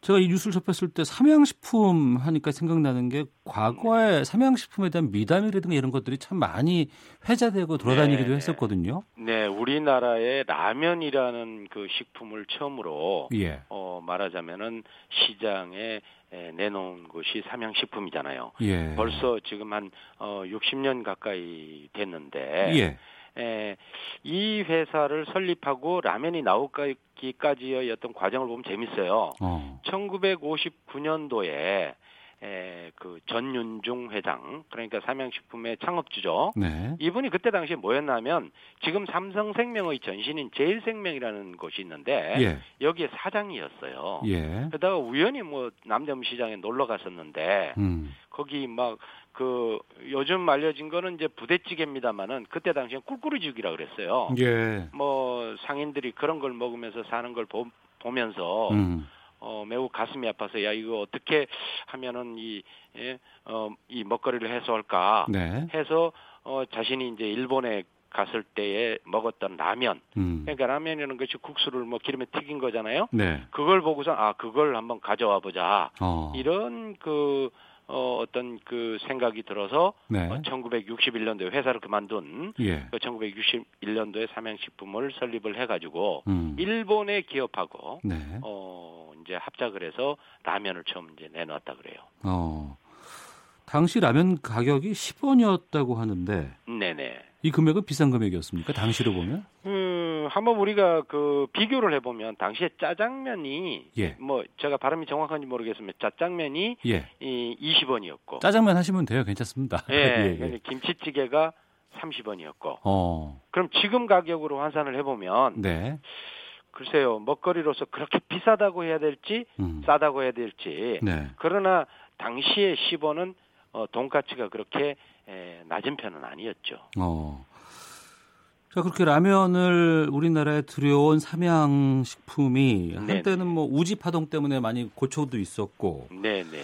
제가 이 뉴스를 접했을 때 삼양식품 하니까 생각나는 게 과거에 삼양식품에 대한 미담이라든가 이런 것들이 참 많이 회자되고 돌아다니기도 네, 했었거든요. 네, 우리나라의 라면이라는 그 식품을 처음으로 예. 어, 말하자면은 시장에 내놓은 것이 삼양식품이잖아요. 예. 벌써 지금 한 어, 60년 가까이 됐는데 예. 에, 이 회사를 설립하고 라면이 나오기까지의 어떤 과정을 보면 재밌어요. 어. 1959년도에 에, 그 전윤중 회장 그러니까 삼양식품의 창업주죠. 네. 이분이 그때 당시에 뭐였냐면 지금 삼성생명의 전신인 제일생명이라는 곳이 있는데 예. 여기에 사장이었어요. 예. 그러다가 우연히 뭐 남대문 시장에 놀러 갔었는데 음. 거기 막 그 요즘 알려진 거는 이제 부대찌개입니다만은 그때 당시엔 꿀꿀이죽이라 그랬어요. 예. 뭐 상인들이 그런 걸 먹으면서 사는 걸 보, 보면서 음. 어, 매우 가슴이 아파서 야 이거 어떻게 하면은 이 예, 어, 이 먹거리를 해소할까 네. 해서 어, 자신이 이제 일본에 갔을 때에 먹었던 라면. 음. 그러니까 라면이라는 것이 국수를 뭐 기름에 튀긴 거잖아요. 네. 그걸 보고서 아 그걸 한번 가져와 보자. 어. 이런 그 어, 어떤 그 생각이 들어서 네. 어, 1961년도에 회사를 그만둔 예. 그 1961년도에 삼양식품을 설립을 해가지고 음. 일본의 기업하고 네. 어, 이제 합작을 해서 라면을 처음 이제 내놓았다 그래요. 어. 당시 라면 가격이 10원이었다고 하는데 네네. 이 금액은 비싼 금액이었습니까? 당시로 보면? 음, 한번 우리가 그 비교를 해보면 당시에 짜장면이 예. 뭐 제가 발음이 정확한지 모르겠으면 짜장면이 예. 이 20원이었고 짜장면 하시면 돼요, 괜찮습니다. 예, 예, 예. 김치찌개가 30원이었고. 어. 그럼 지금 가격으로 환산을 해보면 네. 글쎄요, 먹거리로서 그렇게 비싸다고 해야 될지 음. 싸다고 해야 될지. 네. 그러나 당시에 10원은 어, 돈가치가 그렇게 에, 낮은 편은 아니었죠. 어. 자, 그렇게 라면을 우리나라에 들여온 삼양 식품이 한때는 뭐 우지 파동 때문에 많이 고초도 있었고. 네네.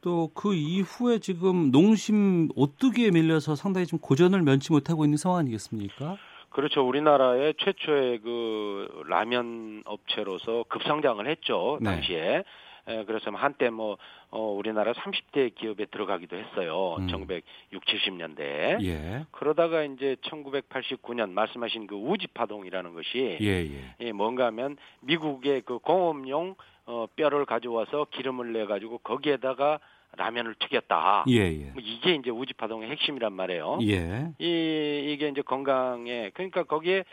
또 그 이후에 지금 농심 오뚜기에 밀려서 상당히 좀 고전을 면치 못하고 있는 상황 아니겠습니까? 그렇죠. 우리나라의 최초의 그 라면 업체로서 급성장을 했죠. 네. 당시에. 에, 그래서 한때 뭐 어, 우리나라 30대 기업에 들어가기도 했어요. 음. 1960, 70년대. 예. 그러다가 이제 1989년 말씀하신 그 우지 파동이라는 것이 예, 예. 예, 뭔가 하면 미국의 그 공업용 어, 뼈를 가져와서 기름을 내 가지고 거기에다가 라면을 튀겼다. 예, 예. 뭐 이게 이제 우지파동의 핵심이란 말이에요. 예. 이 이게 이제 건강에 그러니까 거기에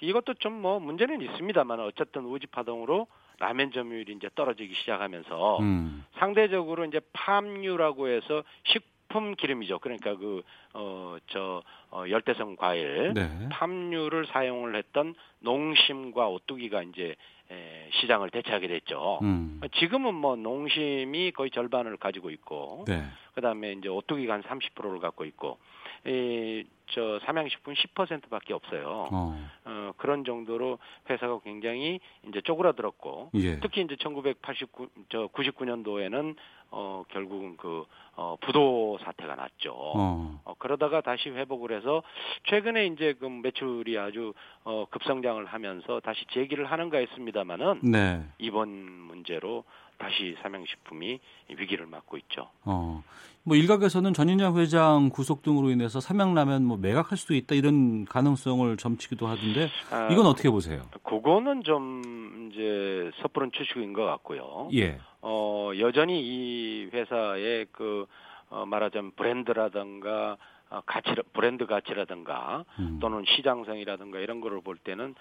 이것도 좀 뭐 문제는 있습니다만 어쨌든 우지파동으로 라면 점유율이 이제 떨어지기 시작하면서 음. 상대적으로 이제 팜유라고 해서 식품 기름이죠. 그러니까 그 어 저 어, 열대성 과일 네. 팜유를 사용을 했던 농심과 오뚜기가 이제 에, 시장을 대체하게 됐죠. 음. 지금은 뭐 농심이 거의 절반을 가지고 있고, 네. 그다음에 이제 오뚜기가 한 30%를 갖고 있고, 이, 저 삼양식품 10%밖에 없어요. 어. 어. 그런 정도로 회사가 굉장히 이제 쪼그라들었고, 예. 특히 이제 1989, 저 99년도에는 어 결국은 그 어, 부도 사태가 났죠. 어. 어. 그러다가 다시 회복을 해서 최근에 이제 그 매출이 아주 어, 급성장을 하면서 다시 재기를 하는가 했습니다마는 네. 이번 문제로 다시 삼양식품이 위기를 맞고 있죠. 어. 뭐 일각에서는 전인장 회장 구속 등으로 인해서 삼양라면 뭐 매각할 수도 있다 이런 가능성을 점치기도 하던데 아, 이건 어떻게 보세요? 그거는 좀 이제 섣부른 추측인 것 같고요. 예. 어 여전히 이 회사의 그 어, 말하자면 브랜드라든가 아, 가치 브랜드 가치라든가 음. 또는 시장성이라든가 이런 거를 볼 때는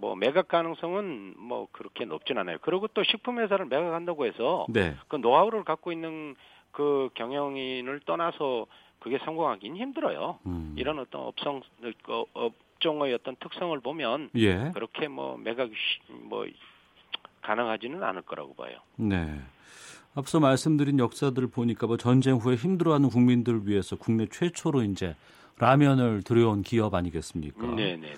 뭐 매각 가능성은 뭐 그렇게 높진 않아요. 그리고 또 식품 회사를 매각한다고 해서 네. 그 노하우를 갖고 있는 그 경영인을 떠나서 그게 성공하기는 힘들어요. 음. 이런 어떤 업성 그 업종의 어떤 특성을 보면 예. 그렇게 뭐 매각이 뭐 가능하지는 않을 거라고 봐요. 네. 앞서 말씀드린 역사들을 보니까 뭐 전쟁 후에 힘들어하는 국민들을 위해서 국내 최초로 이제 라면을 들여온 기업 아니겠습니까? 네, 네, 네.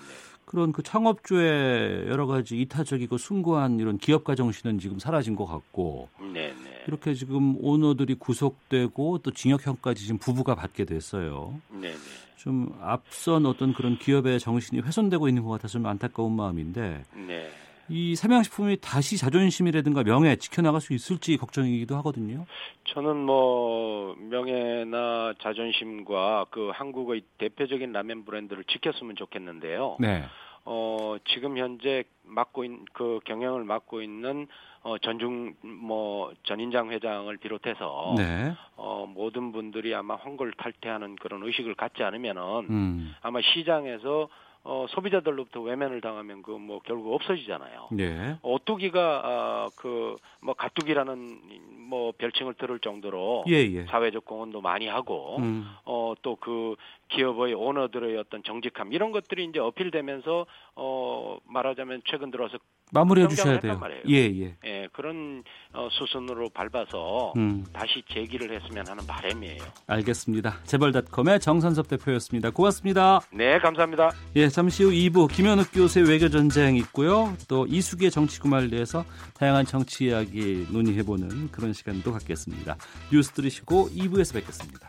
그런 그 창업주의 여러 가지 이타적이고 숭고한 이런 기업가 정신은 지금 사라진 것 같고 네, 네. 이렇게 지금 오너들이 구속되고 또 징역형까지 지금 부부가 받게 됐어요. 네, 네. 좀 앞선 어떤 그런 기업의 정신이 훼손되고 있는 것 같아서 좀 안타까운 마음인데 네. 이 삼양식품이 다시 자존심이라든가 명예 지켜나갈 수 있을지 걱정이기도 하거든요. 저는 뭐 명예나 자존심과 그 한국의 대표적인 라면 브랜드를 지켰으면 좋겠는데요. 네. 어, 지금 현재 맡고 있는 그 경영을 맡고 있는 어, 전중 뭐 전인장 회장을 비롯해서 네. 어, 모든 분들이 아마 황골 탈퇴하는 그런 의식을 갖지 않으면은 음. 아마 시장에서 어, 소비자들로부터 외면을 당하면 그 뭐 결국 없어지잖아요. 네. 오뚜기가 아, 그뭐 가뚜기라는 뭐 별칭을 들을 정도로 예, 예. 사회적 공헌도 많이 하고 음. 어또 그 기업의 오너들의 어떤 정직함 이런 것들이 이제 어필되면서 어 말하자면 최근 들어서 마무리해 주셔야 돼요. 예, 예. 예, 그런 어, 수순으로 밟아서 음. 다시 재기를 했으면 하는 바람이에요. 알겠습니다. 재벌닷컴의 정선섭 대표였습니다. 고맙습니다. 네, 감사합니다. 예, 잠시 후 2부 김현욱 교수의 외교 전쟁 있고요. 또 이수기의 정치 구말리에서 다양한 정치 이야기 논의해 보는 그런 시간도 갖겠습니다. 뉴스 들으시고 2부에서 뵙겠습니다.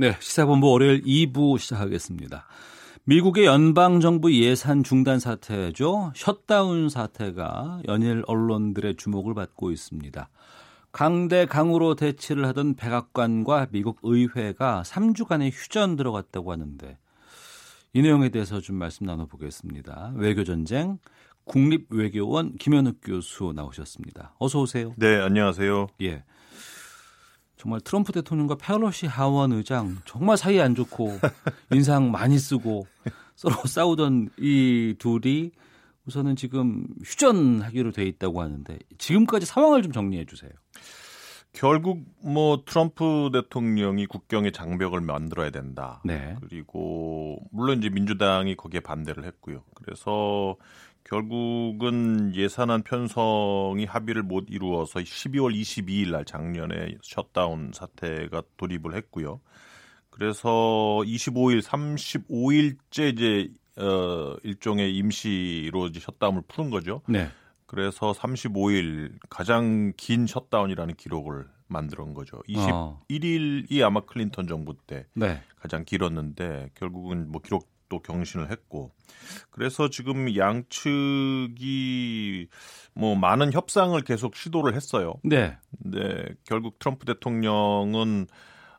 네, 시사본부 월요일 2부 시작하겠습니다. 미국의 연방정부 예산 중단 사태죠. 셧다운 사태가 연일 언론들의 주목을 받고 있습니다. 강대 강으로 대치를 하던 백악관과 미국 의회가 3주간의 휴전 들어갔다고 하는데 이 내용에 대해서 좀 말씀 나눠보겠습니다. 외교전쟁 국립외교원 김현욱 교수 나오셨습니다. 어서 오세요. 네, 안녕하세요. 예. 정말 트럼프 대통령과 페로시 하원 의장 정말 사이 안 좋고 인상 많이 쓰고 서로 싸우던 이 둘이 우선은 지금 휴전하기로 돼 있다고 하는데 지금까지 상황을 좀 정리해 주세요. 결국 뭐 트럼프 대통령이 국경에 장벽을 만들어야 된다. 네. 그리고 물론 이제 민주당이 거기에 반대를 했고요. 그래서 결국은 예산안 편성이 합의를 못 이루어서 12월 22일 날 작년에 셧다운 사태가 돌입을 했고요. 그래서 25일, 35일째 이제 어 일종의 임시로 이제 셧다운을 푸는 거죠. 네. 그래서 35일 가장 긴 셧다운이라는 기록을 만들은 거죠. 21일이 어. 아마 클린턴 정부 때 네. 가장 길었는데 결국은 뭐 기록 또 경신을 했고 그래서 지금 양측이 뭐 많은 협상을 계속 시도를 했어요. 네. 네, 결국 트럼프 대통령은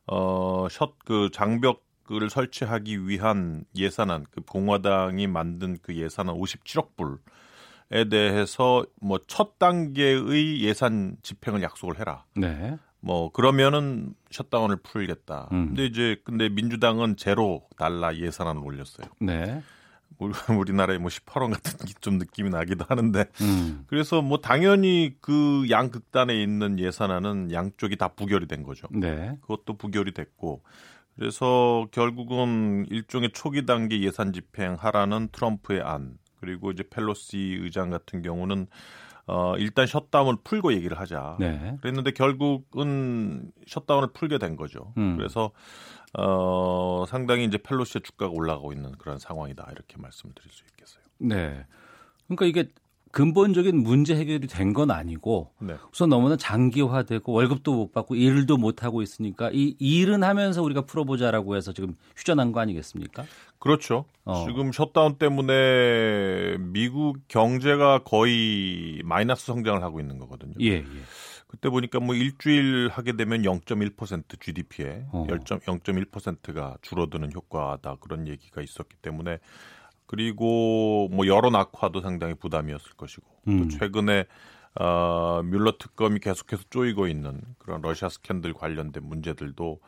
어샷그 장벽을 설치하기 위한 예산안 그 공화당이 만든 그 예산안 57억 불 에 대해서 뭐 첫 단계의 예산 집행을 약속을 해라. 네. 뭐 그러면은 셧다운을 풀겠다. 음. 근데 이제 근데 민주당은 제로 달러 예산안을 올렸어요. 네. 우리나라의 뭐 18원 같은 좀 느낌이 나기도 하는데 음. 그래서 뭐 당연히 그 양극단에 있는 예산안은 양쪽이 다 부결이 된 거죠. 네. 그것도 부결이 됐고 그래서 결국은 일종의 초기 단계 예산 집행하라는 트럼프의 안 그리고 이제 펠로시 의장 같은 경우는 어, 일단 셧다운을 풀고 얘기를 하자. 네. 그랬는데 결국은 셧다운을 풀게 된 거죠. 음. 그래서 어, 상당히 이제 펠로시의 주가가 올라가고 있는 그런 상황이다. 이렇게 말씀을 드릴 수 있겠어요. 네. 그러니까 이게 근본적인 문제 해결이 된 건 아니고 네. 우선 너무나 장기화되고 월급도 못 받고 일도 못 하고 있으니까 이 일은 하면서 우리가 풀어보자라고 해서 지금 휴전한 거 아니겠습니까? 그렇죠. 어. 지금 셧다운 때문에 미국 경제가 거의 마이너스 성장을 하고 있는 거거든요. 예, 예. 그때 보니까 뭐 일주일 하게 되면 0.1% GDP에 어. 0.1%가 줄어드는 효과다 그런 얘기가 있었기 때문에 그리고 뭐 여론 악화도 상당히 부담이었을 것이고 음. 또 최근에 어, 뮬러 특검이 계속해서 쪼이고 있는 그런 러시아 스캔들 관련된 문제들도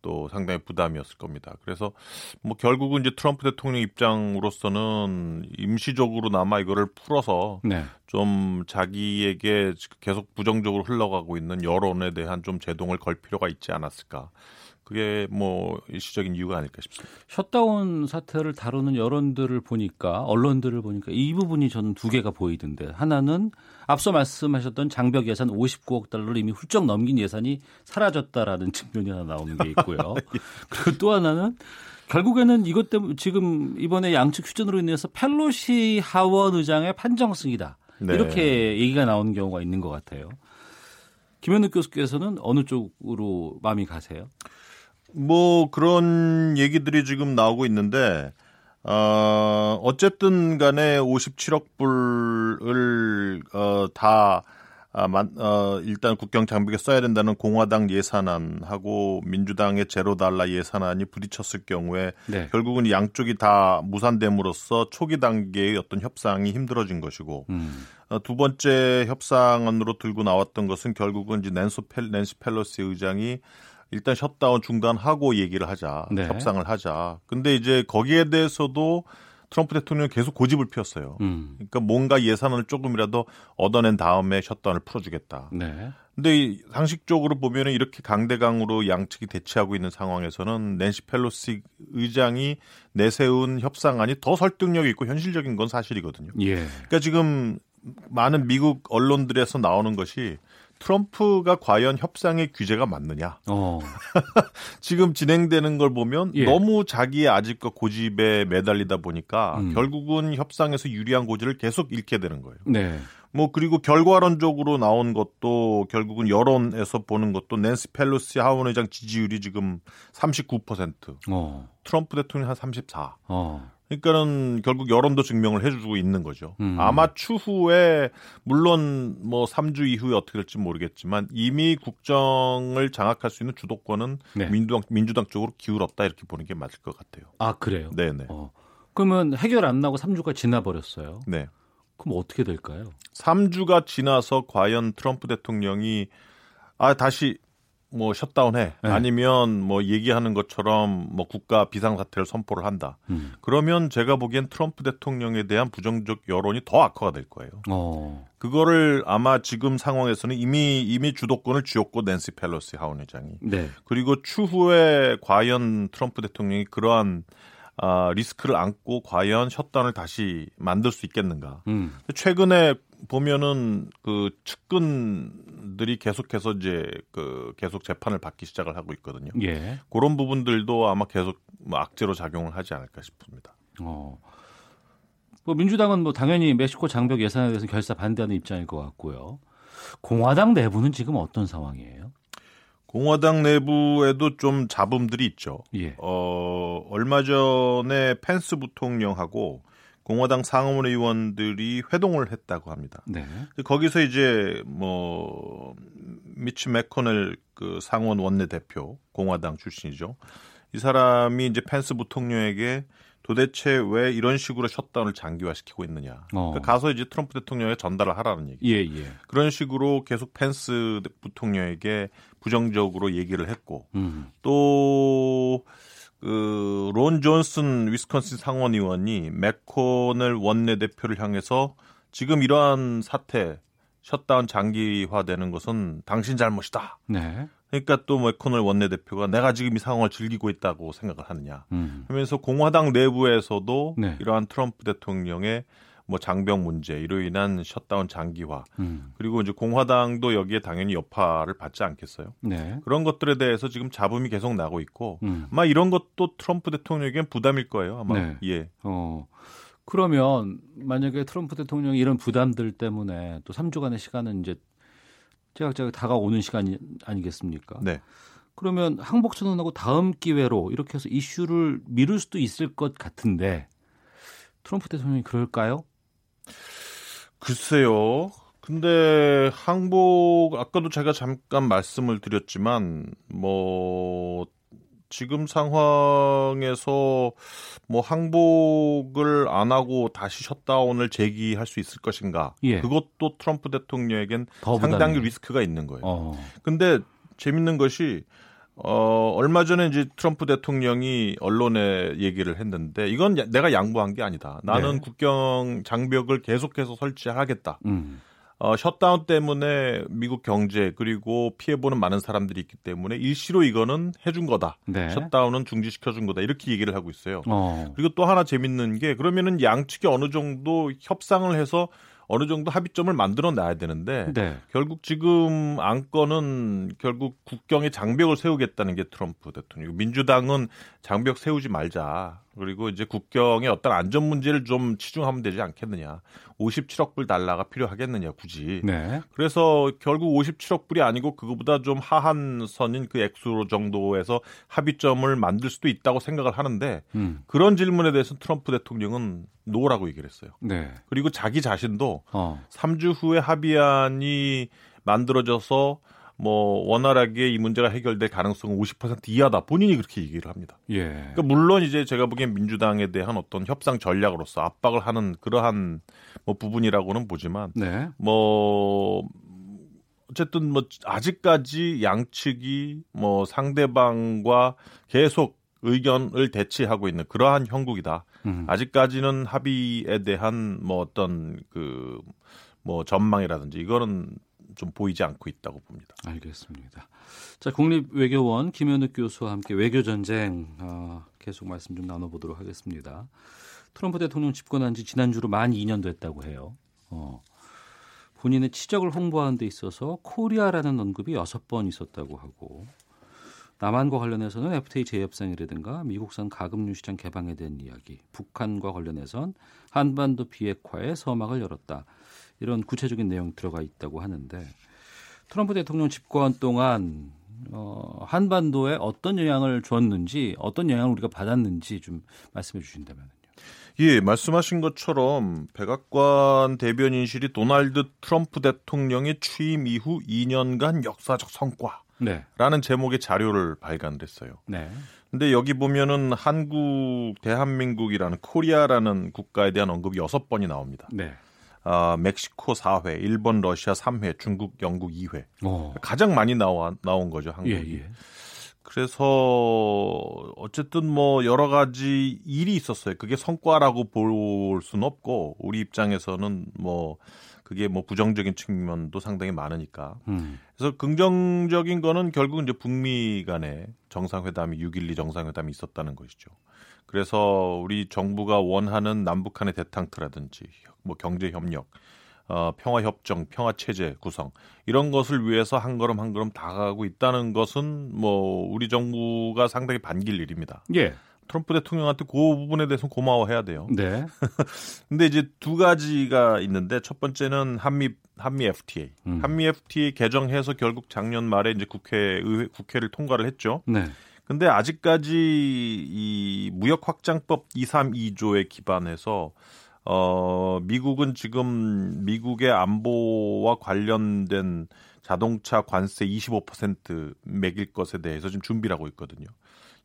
또 상당히 부담이었을 겁니다. 그래서 뭐 결국은 이제 트럼프 대통령 입장으로서는 임시적으로나마 이거를 풀어서 네. 좀 자기에게 계속 부정적으로 흘러가고 있는 여론에 대한 좀 제동을 걸 필요가 있지 않았을까. 그게 뭐 일시적인 이유가 아닐까 싶습니다. 셧다운 사태를 다루는 여론들을 보니까 언론들을 보니까 이 부분이 저는 두 개가 보이던데 하나는 앞서 말씀하셨던 장벽 예산 59억 달러를 이미 훌쩍 넘긴 예산이 사라졌다라는 측면이 하나 나오는 게 있고요. 예. 그리고 또 하나는 결국에는 이것 때문에 지금 이번에 양측 휴전으로 인해서 펠로시 하원 의장의 판정승이다. 네. 이렇게 얘기가 나오는 경우가 있는 것 같아요. 김현욱 교수께서는 어느 쪽으로 마음이 가세요? 뭐 그런 얘기들이 지금 나오고 있는데 어 어쨌든 간에 57억 불을 어 다 아, 만, 어, 일단 국경 장벽에 써야 된다는 공화당 예산안하고 민주당의 제로 달러 예산안이 부딪혔을 경우에 네. 결국은 양쪽이 다 무산됨으로써 초기 단계의 어떤 협상이 힘들어진 것이고 음. 어, 두 번째 협상안으로 들고 나왔던 것은 결국은 이제 낸소 펠, 낸시 펠로시 의장이 일단 셧다운 중단하고 얘기를 하자. 네. 협상을 하자. 근데 이제 거기에 대해서도 트럼프 대통령이 계속 고집을 피웠어요. 음. 그러니까 뭔가 예산을 조금이라도 얻어낸 다음에 셧다운을 풀어주겠다. 네. 근데 상식적으로 보면 이렇게 강대강으로 양측이 대치하고 있는 상황에서는 낸시 펠로시 의장이 내세운 협상안이 더 설득력 있고 현실적인 건 사실이거든요. 예. 그러니까 지금 많은 미국 언론들에서 나오는 것이 트럼프가 과연 협상의 규제가 맞느냐. 어. 지금 진행되는 걸 보면 예. 너무 자기의 아직과 고집에 매달리다 보니까 음. 결국은 협상에서 유리한 고지를 계속 잃게 되는 거예요. 네. 뭐 그리고 결과론적으로 나온 것도 결국은 여론에서 보는 것도 낸시 펠로시 하원 의장 지지율이 지금 39%. 어. 트럼프 대통령 한 34. 어. 그러니까는 결국 여론도 증명을 해주고 있는 거죠. 음. 아마 추후에 물론 뭐 3주 이후에 어떻게 될지 모르겠지만 이미 국정을 장악할 수 있는 주도권은 네. 민주당 민주당 쪽으로 기울었다 이렇게 보는 게 맞을 것 같아요. 아 그래요? 네네. 어. 그러면 해결 안 나고 3주가 지나 버렸어요. 네. 그럼 어떻게 될까요? 3주가 지나서 과연 트럼프 대통령이 아 다시 뭐 셧다운해 네. 아니면 뭐 얘기하는 것처럼 뭐 국가 비상사태를 선포를 한다. 음. 그러면 제가 보기엔 트럼프 대통령에 대한 부정적 여론이 더 악화가 될 거예요. 어. 그거를 아마 지금 상황에서는 이미 이미 주도권을 쥐었고 낸시 펠로시 하원 의장이. 네. 그리고 추후에 과연 트럼프 대통령이 그러한 아, 리스크를 안고 과연 셧다운을 다시 만들 수 있겠는가. 음. 최근에 보면은 그 측근들이 계속해서 이제 그 계속 재판을 받기 시작을 하고 있거든요. 예. 그런 부분들도 아마 계속 뭐 악재로 작용을 하지 않을까 싶습니다. 어. 뭐 민주당은 뭐 당연히 멕시코 장벽 예산에 대해서 결사 반대하는 입장일 것 같고요. 공화당 내부는 지금 어떤 상황이에요? 공화당 내부에도 좀 잡음들이 있죠. 예. 어, 얼마 전에 펜스 부통령하고 공화당 상원 의원들이 회동을 했다고 합니다. 네. 거기서 이제 뭐 미치 맥코넬 그 상원 원내대표 공화당 출신이죠. 이 사람이 이제 펜스 부통령에게 도대체 왜 이런 식으로 셧다운을 장기화시키고 있느냐. 어. 그러니까 가서 이제 트럼프 대통령에 전달을 하라는 얘기. 예, 예. 그런 식으로 계속 펜스 부통령에게 부정적으로 얘기를 했고 음. 또 그 론 존슨 위스콘신 상원 의원이 맥코넬 원내 대표를 향해서 지금 이러한 사태 셧다운 장기화되는 것은 당신 잘못이다. 네. 그러니까 또 맥코넬 원내 대표가 내가 지금 이 상황을 즐기고 있다고 생각을 하느냐. 음. 하면서 공화당 내부에서도 네. 이러한 트럼프 대통령의 뭐 장벽 문제, 이로 인한 셧다운 장기화, 음. 그리고 이제 공화당도 여기에 당연히 여파를 받지 않겠어요. 네. 그런 것들에 대해서 지금 잡음이 계속 나고 있고, 음. 아마 이런 것도 트럼프 대통령에겐 부담일 거예요. 아마 네. 예. 어. 그러면 만약에 트럼프 대통령이 이런 부담들 때문에 또 3주간의 시간은 이제 제각제각 다가오는 시간이 아니겠습니까? 네. 그러면 항복 선언하고 다음 기회로 이렇게 해서 이슈를 미룰 수도 있을 것 같은데 트럼프 대통령이 그럴까요? 글쎄요. 근데 항복 아까도 제가 잠깐 말씀을 드렸지만 뭐 지금 상황에서 뭐 항복을 안 하고 다시 셧다운을 제기할 수 있을 것인가? 예. 그것도 트럼프 대통령에겐 상당히 리스크가 있는 거예요. 어. 근데 재밌는 것이 어, 얼마 전에 이제 트럼프 대통령이 언론에 얘기를 했는데 이건 내가 양보한 게 아니다. 나는 네. 국경 장벽을 계속해서 설치하겠다. 음. 어, 셧다운 때문에 미국 경제 그리고 피해보는 많은 사람들이 있기 때문에 일시로 이거는 해준 거다. 네. 셧다운은 중지시켜준 거다. 이렇게 얘기를 하고 있어요. 어. 그리고 또 하나 재밌는 게 그러면은 양측이 어느 정도 협상을 해서 어느 정도 합의점을 만들어 놔야 되는데 네. 결국 지금 안건은 결국 국경에 장벽을 세우겠다는 게 트럼프 대통령. 민주당은 장벽 세우지 말자. 그리고 이제 국경의 어떤 안전 문제를 좀 치중하면 되지 않겠느냐. 57억 불 달러가 필요하겠느냐 굳이. 네. 그래서 결국 57억 불이 아니고 그거보다 좀 하한 선인 그 액수 정도에서 합의점을 만들 수도 있다고 생각을 하는데 음. 그런 질문에 대해서 트럼프 대통령은 no라고 얘기를 했어요. 네. 그리고 자기 자신도 어. 3주 후에 합의안이 만들어져서 뭐 원활하게 이 문제가 해결될 가능성은 50% 이하다. 본인이 그렇게 얘기를 합니다. 예. 그러니까 물론 이제 제가 보기엔 민주당에 대한 어떤 협상 전략으로서 압박을 하는 그러한 뭐 부분이라고는 보지만 네. 뭐 어쨌든 뭐 아직까지 양측이 뭐 상대방과 계속 의견을 대치하고 있는 그러한 형국이다. 음. 아직까지는 합의에 대한 뭐 어떤 그뭐 전망이라든지 이거는 좀 보이지 않고 있다고 봅니다. 알겠습니다. 자, 국립외교원 김현욱 교수와 함께 외교 전쟁 어, 계속 말씀 좀 나눠보도록 하겠습니다. 트럼프 대통령 집권한 지 지난주로 만 2년 됐다고 해요. 어, 본인의 치적을 홍보하는 데 있어서 코리아라는 언급이 6번 있었다고 하고 남한과 관련해서는 FTA 재협상이라든가 미국산 가금류 시장 개방에 대한 이야기, 북한과 관련해선 한반도 비핵화에 서막을 열었다. 이런 구체적인 내용 들어가 있다고 하는데 트럼프 대통령 집권 동안 어, 한반도에 어떤 영향을 줬는지 어떤 영향을 우리가 받았는지 좀 말씀해 주신다면요. 예, 말씀하신 것처럼 백악관 대변인실이 도널드 트럼프 대통령의 취임 이후 2년간 역사적 성과라는 네. 제목의 자료를 발간했어요. 네. 근데 여기 보면은 한국, 대한민국이라는 코리아라는 국가에 대한 언급이 6번이 나옵니다. 네. 어, 멕시코 4회, 일본, 러시아 3회, 중국, 영국 2회. 오. 가장 많이 나와, 나온 거죠, 한국이. 예, 예. 그래서 어쨌든 뭐 여러 가지 일이 있었어요. 그게 성과라고 볼 수는 없고 우리 입장에서는 뭐 그게 뭐 부정적인 측면도 상당히 많으니까. 음. 그래서 긍정적인 거는 결국 이제 북미 간의 정상회담이 6.12 정상회담이 있었다는 것이죠. 그래서 우리 정부가 원하는 남북한의 대탕트라든지 뭐 경제 협력, 어, 평화 협정, 평화 체제 구성 이런 것을 위해서 한 걸음 한 걸음 다가가고 있다는 것은 뭐 우리 정부가 상당히 반길 일입니다. 예. 트럼프 대통령한테 그 부분에 대해서 고마워해야 돼요. 네. 근데 이제 두 가지가 있는데 첫 번째는 한미 한미 FTA. 음. 한미 FTA 개정해서 결국 작년 말에 이제 국회 의회 국회를 통과를 했죠. 네. 근데 아직까지 이 무역 확장법 232조에 기반해서 어 미국은 지금 미국의 안보와 관련된 자동차 관세 25% 매길 것에 대해서 지금 준비를 하고 있거든요.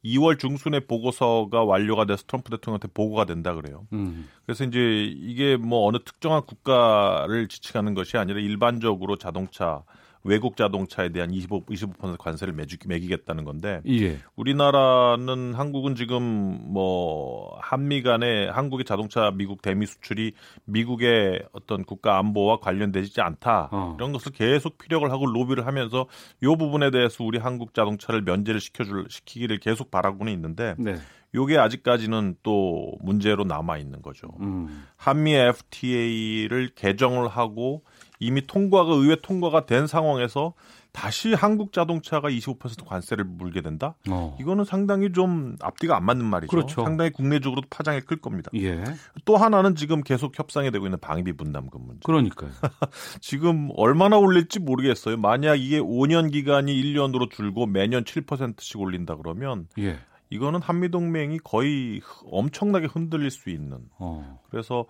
2월 중순에 보고서가 완료가 돼서 트럼프 대통령한테 보고가 된다 그래요. 음. 그래서 이제 이게 뭐 어느 특정한 국가를 지칭하는 것이 아니라 일반적으로 자동차 외국 자동차에 대한 25, 25% 관세를 매주, 매기겠다는 건데 예. 우리나라는 한국은 지금 뭐 한미 간에 한국의 자동차 미국 대미 수출이 미국의 어떤 국가 안보와 관련되지 않다 어. 이런 것을 계속 피력을 하고 로비를 하면서 이 부분에 대해서 우리 한국 자동차를 면제를 시켜줄 시키기를 계속 바라고는 있는데 네. 요게 아직까지는 또 문제로 남아 있는 거죠. 음. 한미 FTA를 개정을 하고 이미 통과가 의회 통과가 된 상황에서 다시 한국 자동차가 25% 관세를 물게 된다? 어. 이거는 상당히 좀 앞뒤가 안 맞는 말이죠. 그렇죠. 상당히 국내적으로도 파장이 클 겁니다. 예. 또 하나는 지금 계속 협상이 되고 있는 방위비 분담금 문제. 그러니까요. 지금 얼마나 올릴지 모르겠어요. 만약 이게 5년 기간이 1년으로 줄고 매년 7%씩 올린다 그러면 예. 이거는 한미 동맹이 거의 엄청나게 흔들릴 수 있는. 어. 그래서 어,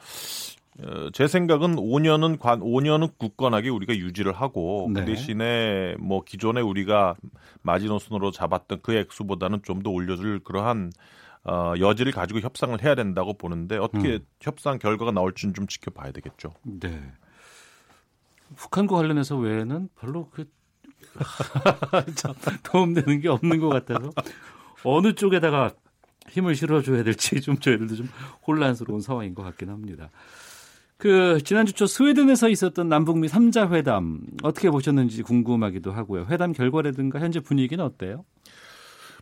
제 생각은 5년은 관 5년은 굳건하게 우리가 유지를 하고 그 네. 그 대신에 뭐 기존에 우리가 마지노선으로 잡았던 그 액수보다는 좀 더 올려줄 그러한 어, 여지를 가지고 협상을 해야 된다고 보는데 어떻게 음. 협상 결과가 나올지는 좀 지켜봐야 되겠죠. 네. 북한과 관련해서 외에는 별로 그 도움되는 게 없는 것 같아서 어느 쪽에다가 힘을 실어줘야 될지 좀 저희들도 좀 혼란스러운 상황인 것 같긴 합니다. 그 지난주 초 스웨덴에서 있었던 남북미 3자 회담 어떻게 보셨는지 궁금하기도 하고요. 회담 결과라든가 현재 분위기는 어때요?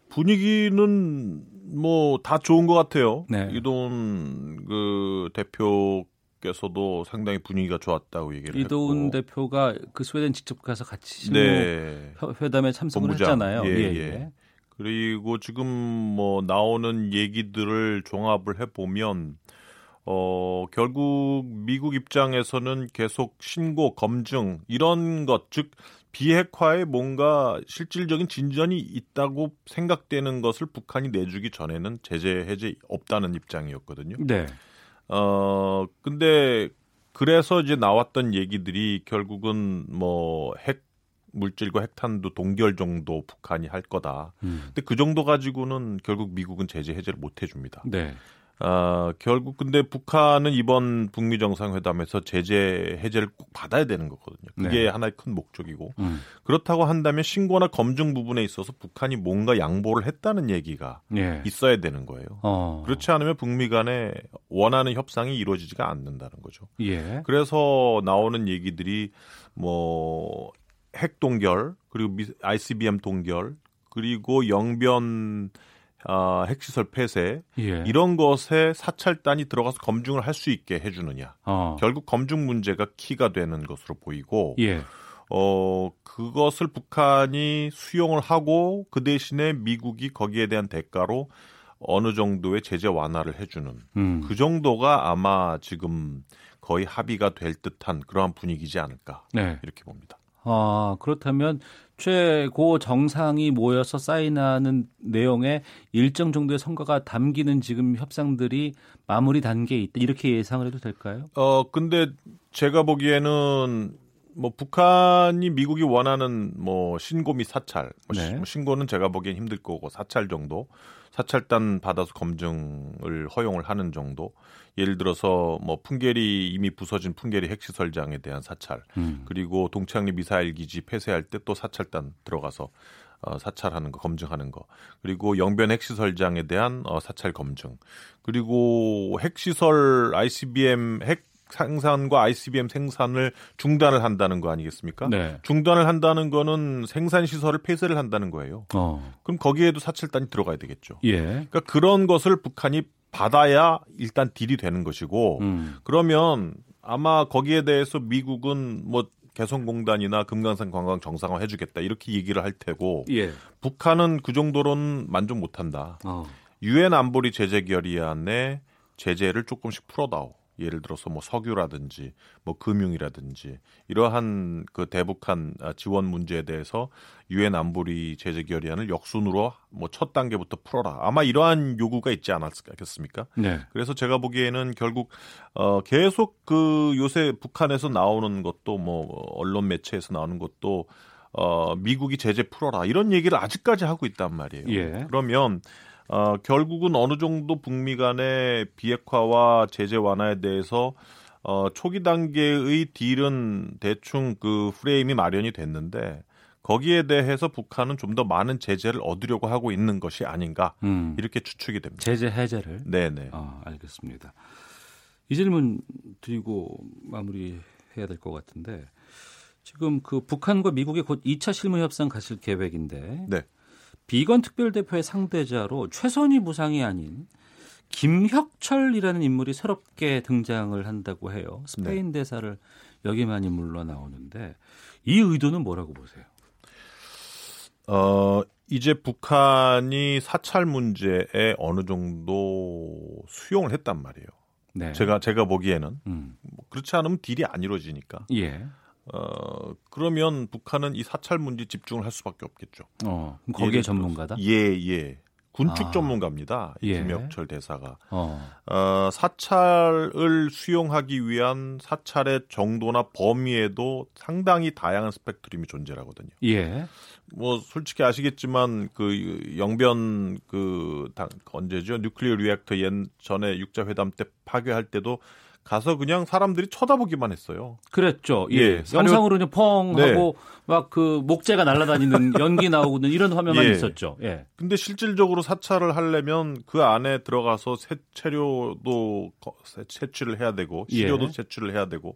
분위기는 뭐 다 좋은 것 같아요. 네. 이돈 그 대표 께서도 상당히 분위기가 좋았다고 얘기를 이도훈 했고. 대표가 그 스웨덴 직접 가서 같이 네. 회담에 참석을 본부장. 했잖아요. 예, 예. 예. 그리고 지금 뭐 나오는 얘기들을 종합을 해 보면 어, 결국 미국 입장에서는 계속 신고, 검증, 이런 것, 즉, 비핵화에 뭔가 실질적인 진전이 있다고 생각되는 것을 북한이 내주기 전에는 제재 해제 없다는 입장이었거든요. 네. 어, 근데 그래서 이제 나왔던 얘기들이 결국은 뭐 핵 물질과 핵탄두 동결 정도 북한이 할 거다. 음. 근데 그 정도 가지고는 결국 미국은 제재 해제를 못 해줍니다. 네. 아, 결국 근데 북한은 이번 북미 정상회담에서 제재 해제를 꼭 받아야 되는 거거든요. 그게 네. 하나의 큰 목적이고 음. 그렇다고 한다면 신고나 검증 부분에 있어서 북한이 뭔가 양보를 했다는 얘기가 네. 있어야 되는 거예요. 어. 그렇지 않으면 북미 간에 원하는 협상이 이루어지지가 않는다는 거죠. 예. 그래서 나오는 얘기들이 뭐 핵 동결 그리고 ICBM 동결 그리고 영변 어, 핵시설 폐쇄 예. 이런 것에 사찰단이 들어가서 검증을 할 수 있게 해주느냐. 어. 결국 검증 문제가 키가 되는 것으로 보이고 예. 어, 그것을 북한이 수용을 하고 그 대신에 미국이 거기에 대한 대가로 어느 정도의 제재 완화를 해주는 음. 그 정도가 아마 지금 거의 합의가 될 듯한 그러한 분위기지 않을까 네. 이렇게 봅니다. 아, 그렇다면 최고 정상이 모여서 사인하는 내용에 일정 정도의 성과가 담기는 지금 협상들이 마무리 단계에 있다. 이렇게 예상을 해도 될까요? 어, 근데 제가 보기에는 뭐 북한이 미국이 원하는 뭐 신고 및 사찰, 뭐 네. 뭐 신고는 제가 보기엔 힘들 거고 사찰 정도, 사찰단 받아서 검증을 허용을 하는 정도. 예를 들어서 뭐 풍계리 이미 부서진 풍계리 핵시설장에 대한 사찰, 음. 그리고 동창리 미사일 기지 폐쇄할 때 또 사찰단 들어가서 어, 사찰하는 거, 검증하는 거, 그리고 영변 핵시설장에 대한 어, 사찰 검증, 그리고 핵시설 ICBM 핵 생산과 ICBM 생산을 중단을 한다는 거 아니겠습니까? 네. 중단을 한다는 거는 생산 시설을 폐쇄를 한다는 거예요. 어. 그럼 거기에도 사찰단이 들어가야 되겠죠. 예. 그러니까 그런 것을 북한이 받아야 일단 딜이 되는 것이고 음. 그러면 아마 거기에 대해서 미국은 뭐 개성공단이나 금강산 관광 정상화 해주겠다 이렇게 얘기를 할 테고 예. 북한은 그 정도로는 만족 못한다. 어. 유엔 어. 안보리 제재 결의안에 제재를 조금씩 풀어다오. 예를 들어서 뭐 석유라든지 뭐 금융이라든지 이러한 그 대북한 아, 지원 문제에 대해서 유엔 안보리 제재 결의안을 역순으로 뭐 첫 단계부터 풀어라. 아마 이러한 요구가 있지 않았겠습니까? 네. 그래서 제가 보기에는 결국 어 계속 그 요새 북한에서 나오는 것도 뭐 언론 매체에서 나오는 것도 어 미국이 제재 풀어라 이런 얘기를 아직까지 하고 있단 말이에요. 예. 그러면 어, 결국은 어느 정도 북미 간의 비핵화와 제재 완화에 대해서 어, 초기 단계의 딜은 대충 그 프레임이 마련이 됐는데 거기에 대해서 북한은 좀 더 많은 제재를 얻으려고 하고 있는 것이 아닌가 음. 이렇게 추측이 됩니다. 제재 해제를. 네네. 아, 알겠습니다. 이 질문 드리고 마무리해야 될 것 같은데 지금 그 북한과 미국의 곧 2차 실무 협상 가실 계획인데 네. 비건 특별대표의 상대자로 최선희 부상이 아닌 김혁철이라는 인물이 새롭게 등장을 한다고 해요. 스페인 네. 대사를 여기만이 물러 나오는데 이 의도는 뭐라고 보세요? 어, 이제 북한이 사찰 문제에 어느 정도 수용을 했단 말이에요. 네. 제가 제가 보기에는 음. 뭐 그렇지 않으면 deal이 안 이루어지니까. 예. 어 그러면 북한은 이 사찰 문제 집중을 할 수밖에 없겠죠. 어 거기에 전문가다. 예 예. 군축 아. 전문가입니다. 예. 김혁철 대사가 어. 어. 사찰을 수용하기 위한 사찰의 정도나 범위에도 상당히 다양한 스펙트럼이 존재하거든요. 예. 뭐 솔직히 아시겠지만 그 영변 그 당, 언제죠? nuclear reactor 예 전에 육자 회담 때 파괴할 때도 가서 그냥 사람들이 쳐다보기만 했어요. 그랬죠. 예. 예. 영상으로 그냥 펑 네. 하고 막그 목재가 날아다니는 연기 나오는 이런 화면만 예. 있었죠. 예. 근데 실질적으로 사찰을 하려면 그 안에 들어가서 세체료도 채취를 해야 되고 시료도 예. 채취를 해야 되고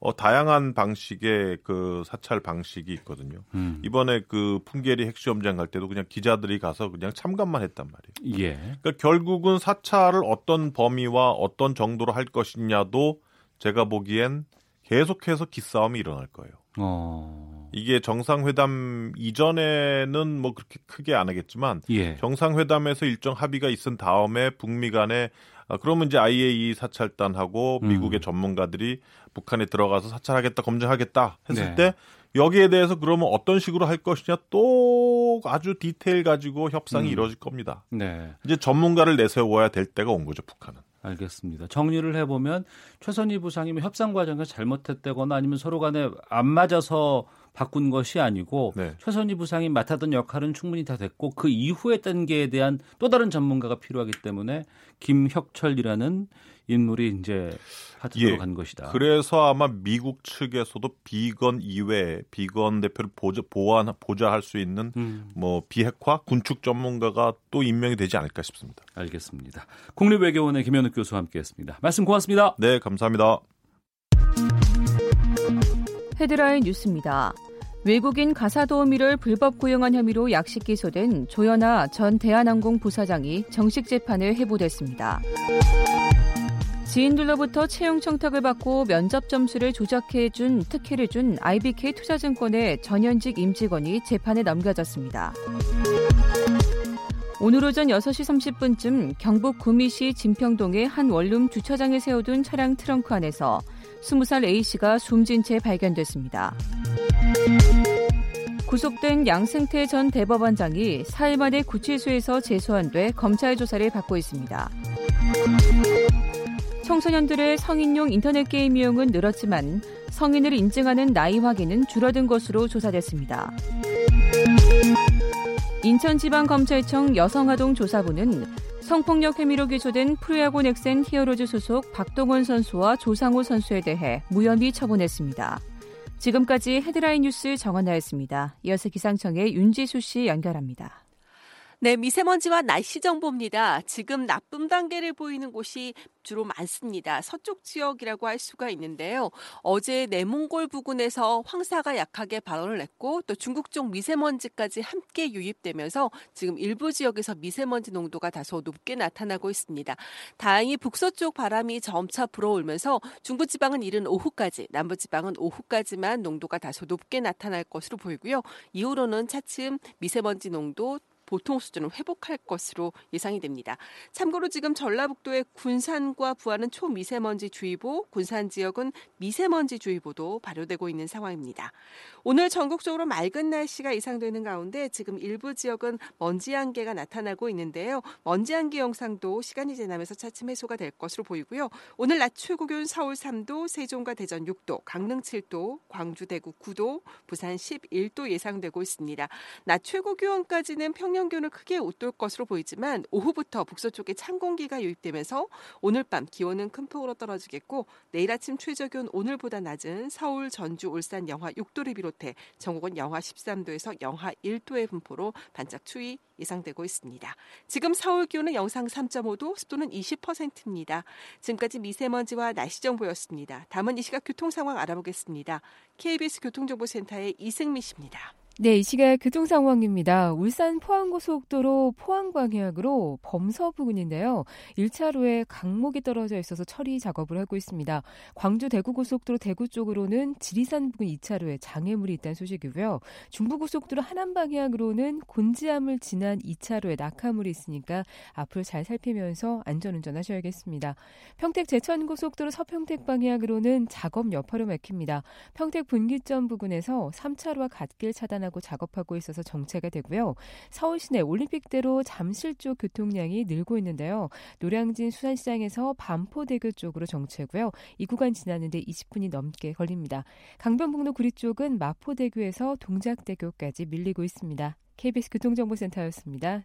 어, 다양한 방식의 그 사찰 방식이 있거든요. 음. 이번에 그 풍계리 핵시험장 갈 때도 그냥 기자들이 가서 그냥 참관만 했단 말이에요. 예. 그러니까 결국은 사찰을 어떤 범위와 어떤 정도로 할 것이냐도 제가 보기엔 계속해서 기싸움이 일어날 거예요. 어. 이게 정상회담 이전에는 뭐 그렇게 크게 안 하겠지만 예. 정상회담에서 일정 합의가 있은 다음에 북미 간에 아, 그러면 이제 IAEA 사찰단하고 음. 미국의 음. 전문가들이 북한에 들어가서 사찰하겠다, 검증하겠다 했을 네. 때 여기에 대해서 그러면 어떤 식으로 할 것이냐 또 아주 디테일 가지고 협상이 음. 이루어질 겁니다. 네. 이제 전문가를 내세워야 될 때가 온 거죠, 북한은. 알겠습니다. 정리를 해보면 최선희 부상이면 협상 과정에서 잘못했다거나 아니면 서로 간에 안 맞아서 바꾼 것이 아니고 네. 최선희 부상이 맡았던 역할은 충분히 다 됐고 그 이후의 단계에 대한 또 다른 전문가가 필요하기 때문에 김혁철이라는 인물이 이제 파트너로 예, 간 것이다. 그래서 아마 미국 측에서도 비건 이외에 비건 대표를 보좌, 보완 보좌할 수 있는 음. 뭐 비핵화 군축 전문가가 또 임명이 되지 않을까 싶습니다. 알겠습니다. 국립외교원의 김현욱 교수와 함께했습니다. 말씀 고맙습니다. 네, 감사합니다. 헤드라인 뉴스입니다. 외국인 가사 도우미를 불법 고용한 혐의로 약식 기소된 조연아 전 대한항공 부사장이 정식 재판에 회부됐습니다. 지인들로부터 채용 청탁을 받고 면접 점수를 조작해 준 특혜를 준 IBK 투자증권의 전현직 임직원이 재판에 넘겨졌습니다. 오늘 오전 6시 30분쯤 경북 구미시 진평동의 한 원룸 주차장에 세워둔 차량 트렁크 안에서 20살 A씨가 숨진 채 발견됐습니다. 구속된 양승태 전 대법원장이 4일 만에 구치소에서 재소환돼 검찰 조사를 받고 있습니다. 청소년들의 성인용 인터넷 게임 이용은 늘었지만 성인을 인증하는 나이 확인은 줄어든 것으로 조사됐습니다. 인천지방검찰청 여성아동 조사부는 성폭력 혐의로 기소된 프로야구 넥센 히어로즈 소속 박동원 선수와 조상우 선수에 대해 무혐의 처분했습니다. 지금까지 헤드라인 뉴스 정원나였습니다. 이어서 기상청의 윤지수 씨 연결합니다. 네, 미세먼지와 날씨 정보입니다. 지금 나쁨 단계를 보이는 곳이 주로 많습니다. 서쪽 지역이라고 할 수가 있는데요. 어제 내몽골 부근에서 황사가 약하게 발원을 했고 또 중국 쪽 미세먼지까지 함께 유입되면서 지금 일부 지역에서 미세먼지 농도가 다소 높게 나타나고 있습니다. 다행히 북서쪽 바람이 점차 불어오면서 중부 지방은 이른 오후까지, 남부 지방은 오후까지만 농도가 다소 높게 나타날 것으로 보이고요. 이후로는 차츰 미세먼지 농도 보통 수준을 회복할 것으로 예상이 됩니다. 참고로 지금 전라북도의 군산과 부안은 초미세먼지 주의보, 군산 지역은 미세먼지 주의보도 발효되고 있는 상황입니다. 오늘 전국적으로 맑은 날씨가 예상되는 가운데 지금 일부 지역은 먼지 안개가 나타나고 있는데요. 먼지 안개 영상도 시간이 지나면서 차츰 해소가 될 것으로 보이고요. 오늘 낮 최고 기온 서울 3도, 세종과 대전 6도, 강릉 7도, 광주 대구 9도, 부산 11도 예상되고 있습니다. 낮 최고 기온까지는 평년 기온을 크게 웃돌 것으로 보이지만 오후부터 북서쪽에 찬 공기가 유입되면서 오늘 밤 기온은 큰 폭으로 떨어지겠고 내일 아침 최저 기온 오늘보다 낮은 서울, 전주, 울산 영하 6도를 비롯 비롯해 전국은 영하 13도에서 영하 1도의 분포로 반짝 추위 예상되고 있습니다. 지금 서울 기온은 영상 3.5도, 습도는 20%입니다. 지금까지 미세먼지와 날씨 정보였습니다. 다음은 이 시각 교통 상황 알아보겠습니다. KBS 교통정보센터의 이승미 씨입니다. 네, 이 시각 교통 상황입니다. 울산 포항고속도로 포항 방향으로 범서 부근인데요. 1차로에 강목이 떨어져 있어서 처리 작업을 하고 있습니다. 광주 대구고속도로 대구 쪽으로는 지리산 부근 2차로에 장애물이 있다는 소식이고요. 중부고속도로 하남 방향으로는 곤지암을 지난 2차로에 낙하물이 있으니까 앞으로 잘 살피면서 안전운전 하셔야겠습니다. 평택 제천고속도로 서평택 방향으로는 작업 여파로 막힙니다. 평택 분기점 부근에서 3차로와 갓길 차단하고 하고 작업하고 있어서 정체가 되고요. 서울 시내 올림픽대로 잠실 쪽 교통량이 늘고 있는데요. 노량진 수산시장에서 반포대교 쪽으로 정체고요. 이 구간 지나는데 20분이 넘게 걸립니다. 강변북로 구리 쪽은 마포대교에서 동작대교까지 밀리고 있습니다. KBS 교통정보센터였습니다.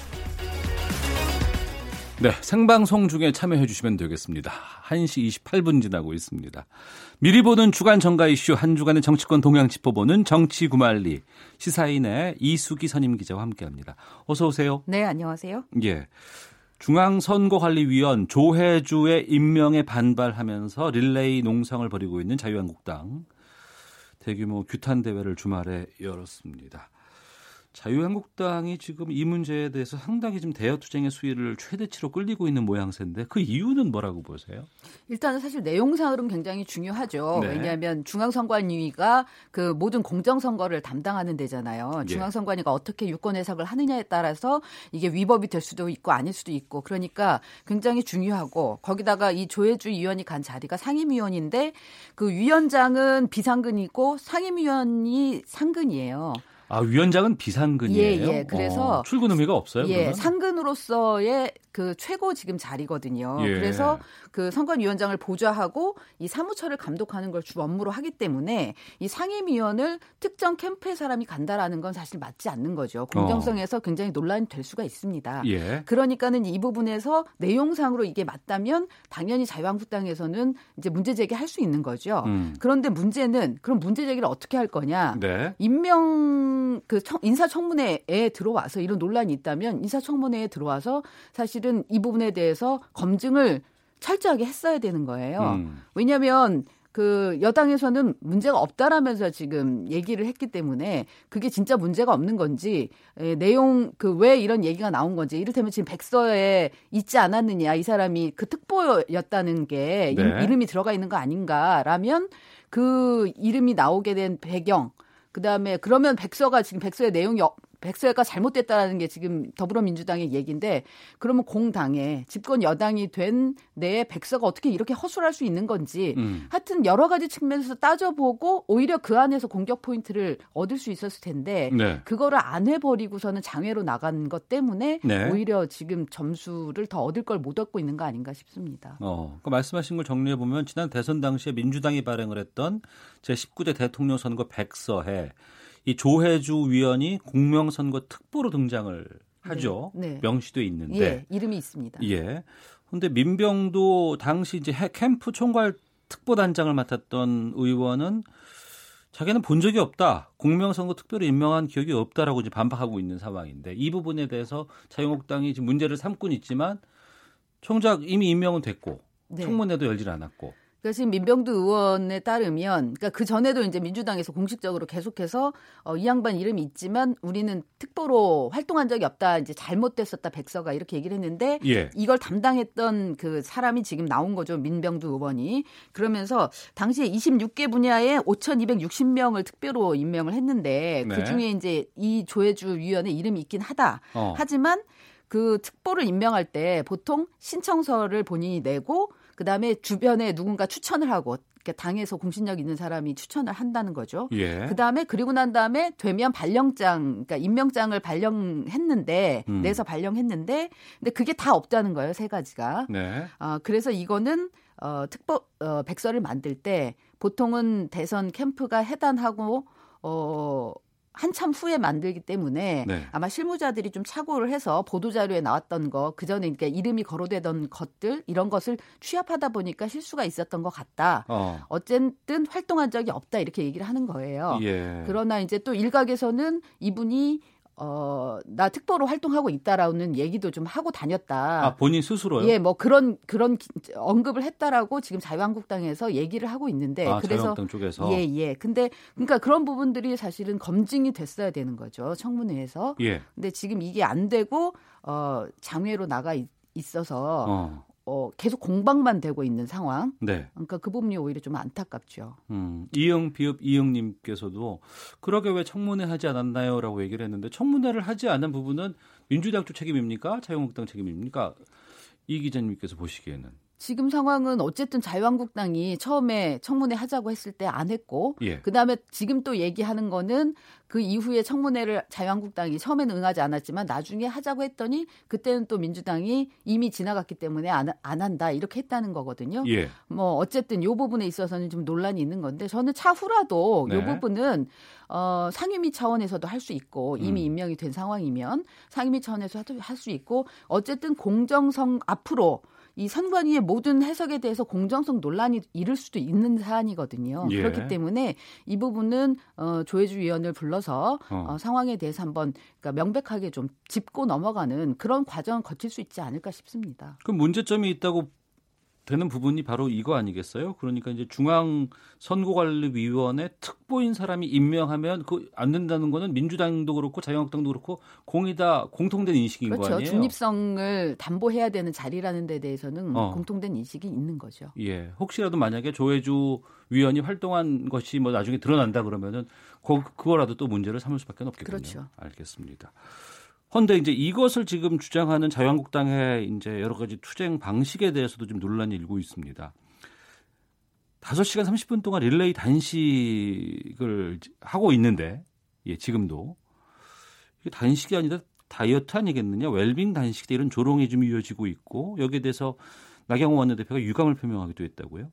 네, 생방송 중에 참여해 주시면 되겠습니다. 1시 28분 지나고 있습니다. 미리 보는 주간 정가 이슈 한 주간의 정치권 동향 짚어보는 정치 구말리 시사인의 이수기 선임 기자와 함께합니다. 어서 오세요. 네, 안녕하세요. 예. 중앙선거관리위원 조혜주의 임명에 반발하면서 릴레이 농성을 벌이고 있는 자유한국당 대규모 규탄 대회를 주말에 열었습니다. 자유한국당이 지금 이 문제에 대해서 상당히 좀 대여 투쟁의 수위를 최대치로 끌리고 있는 모양새인데 그 이유는 뭐라고 보세요? 일단은 사실 내용상으로는 굉장히 중요하죠. 네. 왜냐하면 중앙선관위가 그 모든 공정선거를 담당하는 데잖아요. 예. 중앙선관위가 어떻게 유권 해석을 하느냐에 따라서 이게 위법이 될 수도 있고 아닐 수도 있고 그러니까 굉장히 중요하고 거기다가 이 조혜주 위원이 간 자리가 상임위원인데 그 위원장은 비상근이고 상임위원이 상근이에요. 아 위원장은 비상근이에요. 예, 예. 그래서 어, 출근 의미가 없어요. 예, 그러면? 상근으로서의 그 최고 지금 자리거든요. 예. 그래서 그 선관위원장을 보좌하고 이 사무처를 감독하는 걸 주 업무로 하기 때문에 이 상임위원을 특정 캠프의 사람이 간다라는 건 사실 맞지 않는 거죠. 공정성에서 어. 굉장히 논란이 될 수가 있습니다. 예. 그러니까는 이 부분에서 내용상으로 이게 맞다면 당연히 자유한국당에서는 이제 문제 제기할 수 있는 거죠. 음. 그런데 문제는 그럼 문제 제기를 어떻게 할 거냐? 네. 임명 그 인사청문회에 들어와서 이런 논란이 있다면 인사청문회에 들어와서 사실 은 이 부분에 대해서 검증을 철저하게 했어야 되는 거예요. 음. 왜냐하면 그 여당에서는 문제가 없다라면서 지금 얘기를 했기 때문에 그게 진짜 문제가 없는 건지 에, 내용 그 왜 이런 얘기가 나온 건지 이를테면 지금 백서에 있지 않았느냐 이 사람이 그 특보였다는 게 네. 이름이 들어가 있는 거 아닌가라면 그 이름이 나오게 된 배경 그다음에 그러면 백서가 지금 백서의 내용이 백서가 잘못됐다라는 게 지금 더불어민주당의 얘기인데 그러면 공당에 집권 여당이 된 내 백서가 어떻게 이렇게 허술할 수 있는 건지 음. 하여튼 여러 가지 측면에서 따져보고 오히려 그 안에서 공격 포인트를 얻을 수 있었을 텐데 네. 그거를 안 해버리고서는 장외로 나간 것 때문에 네. 오히려 지금 점수를 더 얻을 걸 못 얻고 있는 거 아닌가 싶습니다. 어, 그 말씀하신 걸 정리해 보면 지난 대선 당시에 민주당이 발행을 했던 제 19대 대통령 선거 백서에 이 조혜주 위원이 공명선거 특보로 등장을 하죠. 네, 네. 명시돼 있는데 예, 이름이 있습니다. 예. 근데 민병도 당시 이제 캠프 총괄 특보단장을 맡았던 의원은 자기는 본 적이 없다. 공명선거 특별히 임명한 기억이 없다라고 이제 반박하고 있는 상황인데 이 부분에 대해서 자유한국당이 지금 문제를 삼고 있지만 총작 이미 임명은 됐고 네. 청문회도 열질 않았고 그러니까 지금 민병두 의원에 따르면, 그러니까 그 전에도 이제 민주당에서 공식적으로 계속해서 어, 이 양반 이름이 있지만 우리는 특보로 활동한 적이 없다, 이제 잘못됐었다 백서가 이렇게 얘기를 했는데 예. 이걸 담당했던 그 사람이 지금 나온 거죠 민병두 의원이 그러면서 당시에 26개 분야에 5,260명을 특별로 임명을 했는데 네. 그 중에 이제 이 조혜주 위원의 이름이 있긴 하다. 어. 하지만 그 특보를 임명할 때 보통 신청서를 본인이 내고 그다음에 주변에 누군가 추천을 하고 그러니까 당에서 공신력 있는 사람이 추천을 한다는 거죠. 예. 그다음에 그리고 난 다음에 되면 발령장 그러니까 임명장을 발령했는데 음. 내서 발령했는데 근데 그게 다 없다는 거예요, 세 가지가. 네. 어, 그래서 이거는 어 특법 어 백서를 만들 때 보통은 대선 캠프가 해단하고 어 한참 후에 만들기 때문에 네. 아마 실무자들이 좀 착오를 해서 보도 자료에 나왔던 거 그 전에 그러니까 이름이 거론되던 것들 이런 것을 취합하다 보니까 실수가 있었던 것 같다. 어. 어쨌든 활동한 적이 없다 이렇게 얘기를 하는 거예요. 예. 그러나 이제 또 일각에서는 이분이 어, 나 특보로 활동하고 있다라는 얘기도 좀 하고 다녔다. 아, 본인 스스로요? 예, 뭐 그런, 그런 언급을 했다라고 지금 자유한국당에서 얘기를 하고 있는데. 아, 그래서. 자유한국당 쪽에서? 예, 예. 근데, 그러니까 그런 부분들이 사실은 검증이 됐어야 되는 거죠. 청문회에서. 예. 근데 지금 이게 안 되고, 어, 장외로 나가 있, 있어서. 어. 어, 계속 공방만 되고 있는 상황. 네. 그러니까 그 부분이 오히려 좀 안타깝죠. 음, 이영 비읍 이영님께서도 그러게 왜 청문회 하지 않았나요?라고 얘기를 했는데 청문회를 하지 않은 부분은 민주당 쪽 책임입니까? 자유한국당 책임입니까? 이 기자님께서 보시기에는 지금 상황은 어쨌든 자유한국당이 처음에 청문회 하자고 했을 때 안 했고 예. 그다음에 지금 또 얘기하는 거는 그 이후에 청문회를 자유한국당이 처음에는 응하지 않았지만 나중에 하자고 했더니 그때는 또 민주당이 이미 지나갔기 때문에 안, 안 한다 이렇게 했다는 거거든요. 예. 뭐 어쨌든 요 부분에 있어서는 좀 논란이 있는 건데 저는 차후라도 네. 요 부분은 어, 상임위 차원에서도 할 수 있고 이미 음. 임명이 된 상황이면 상임위 차원에서 할 수 있고 어쨌든 공정성 앞으로 이 선관위의 모든 해석에 대해서 공정성 논란이 이를 수도 있는 사안이거든요. 예. 그렇기 때문에 이 부분은 어, 조혜주 위원을 불러서 어. 어, 상황에 대해서 한번 그러니까 명백하게 좀 짚고 넘어가는 그런 과정을 거칠 수 있지 않을까 싶습니다. 그 문제점이 있다고 되는 부분이 바로 이거 아니겠어요? 그러니까 이제 중앙 선거관리위원회 특보인 사람이 임명하면 그 안 된다는 거는 민주당도 그렇고 자유한국당도 그렇고 공이다 공통된 인식인 그렇죠. 거 아니에요? 중립성을 담보해야 되는 자리라는 데 대해서는 어. 공통된 인식이 있는 거죠. 예. 혹시라도 만약에 조혜주 위원이 활동한 것이 뭐 나중에 드러난다 그러면은 그, 그거라도 또 문제를 삼을 수밖에 없겠군요. 그렇죠. 알겠습니다. 헌데 이제 이것을 지금 주장하는 자유한국당의 이제 여러 가지 투쟁 방식에 대해서도 좀 논란이 일고 있습니다. 5시간 30분 동안 릴레이 단식을 하고 있는데 예, 지금도 이게 단식이 아니라 다이어트 아니겠느냐, 웰빙 단식 이런 조롱이 좀 이어지고 있고 여기에 대해서 나경원 원내대표가 유감을 표명하기도 했다고요.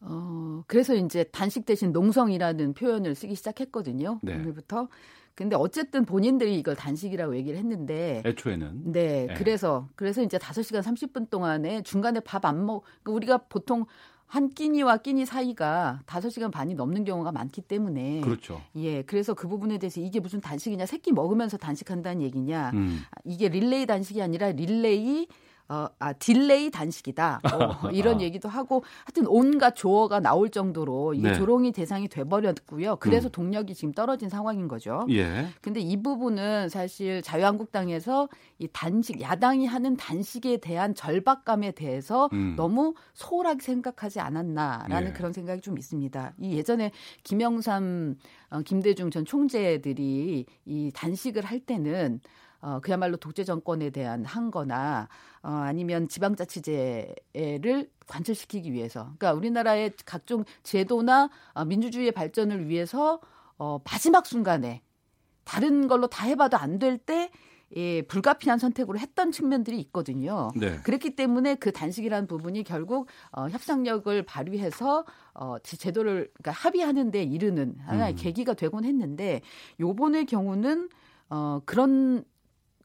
어, 그래서 이제 단식 대신 농성이라는 표현을 쓰기 시작했거든요. 네. 오늘부터. 근데 어쨌든 본인들이 이걸 단식이라고 얘기를 했는데 애초에는 네, 네. 그래서 그래서 이제 5시간 30분 동안에 중간에 밥 안먹 그러니까 우리가 보통 한 끼니와 끼니 사이가 5시간 반이 넘는 경우가 많기 때문에 그렇죠. 예. 그래서 그 부분에 대해서 이게 무슨 단식이냐? 새끼 먹으면서 단식한다는 얘기냐? 음. 이게 릴레이 단식이 아니라 릴레이 어, 아, delay 단식이다. 어, 이런 아. 얘기도 하고 하여튼 온갖 조어가 나올 정도로 이게 네. 조롱의 대상이 돼버렸고요. 그래서 음. 동력이 지금 떨어진 상황인 거죠. 예. 근데 이 부분은 사실 자유한국당에서 이 단식, 야당이 하는 단식에 대한 절박감에 대해서 음. 너무 소홀하게 생각하지 않았나라는 예. 그런 생각이 좀 있습니다. 이 예전에 김영삼, 어, 김대중 전 총재들이 이 단식을 할 때는 어, 그야말로 독재 정권에 대한 한거나 어, 아니면 지방자치제를 관철시키기 위해서 그러니까 우리나라의 각종 제도나 어, 민주주의의 발전을 위해서 어, 마지막 순간에 다른 걸로 다 해봐도 안 될 때 예, 불가피한 선택으로 했던 측면들이 있거든요. 네. 그렇기 때문에 그 단식이라는 부분이 결국 어, 협상력을 발휘해서 어, 제도를 그러니까 합의하는 데 이르는 하나의 음. 계기가 되곤 했는데 요번의 경우는 어, 그런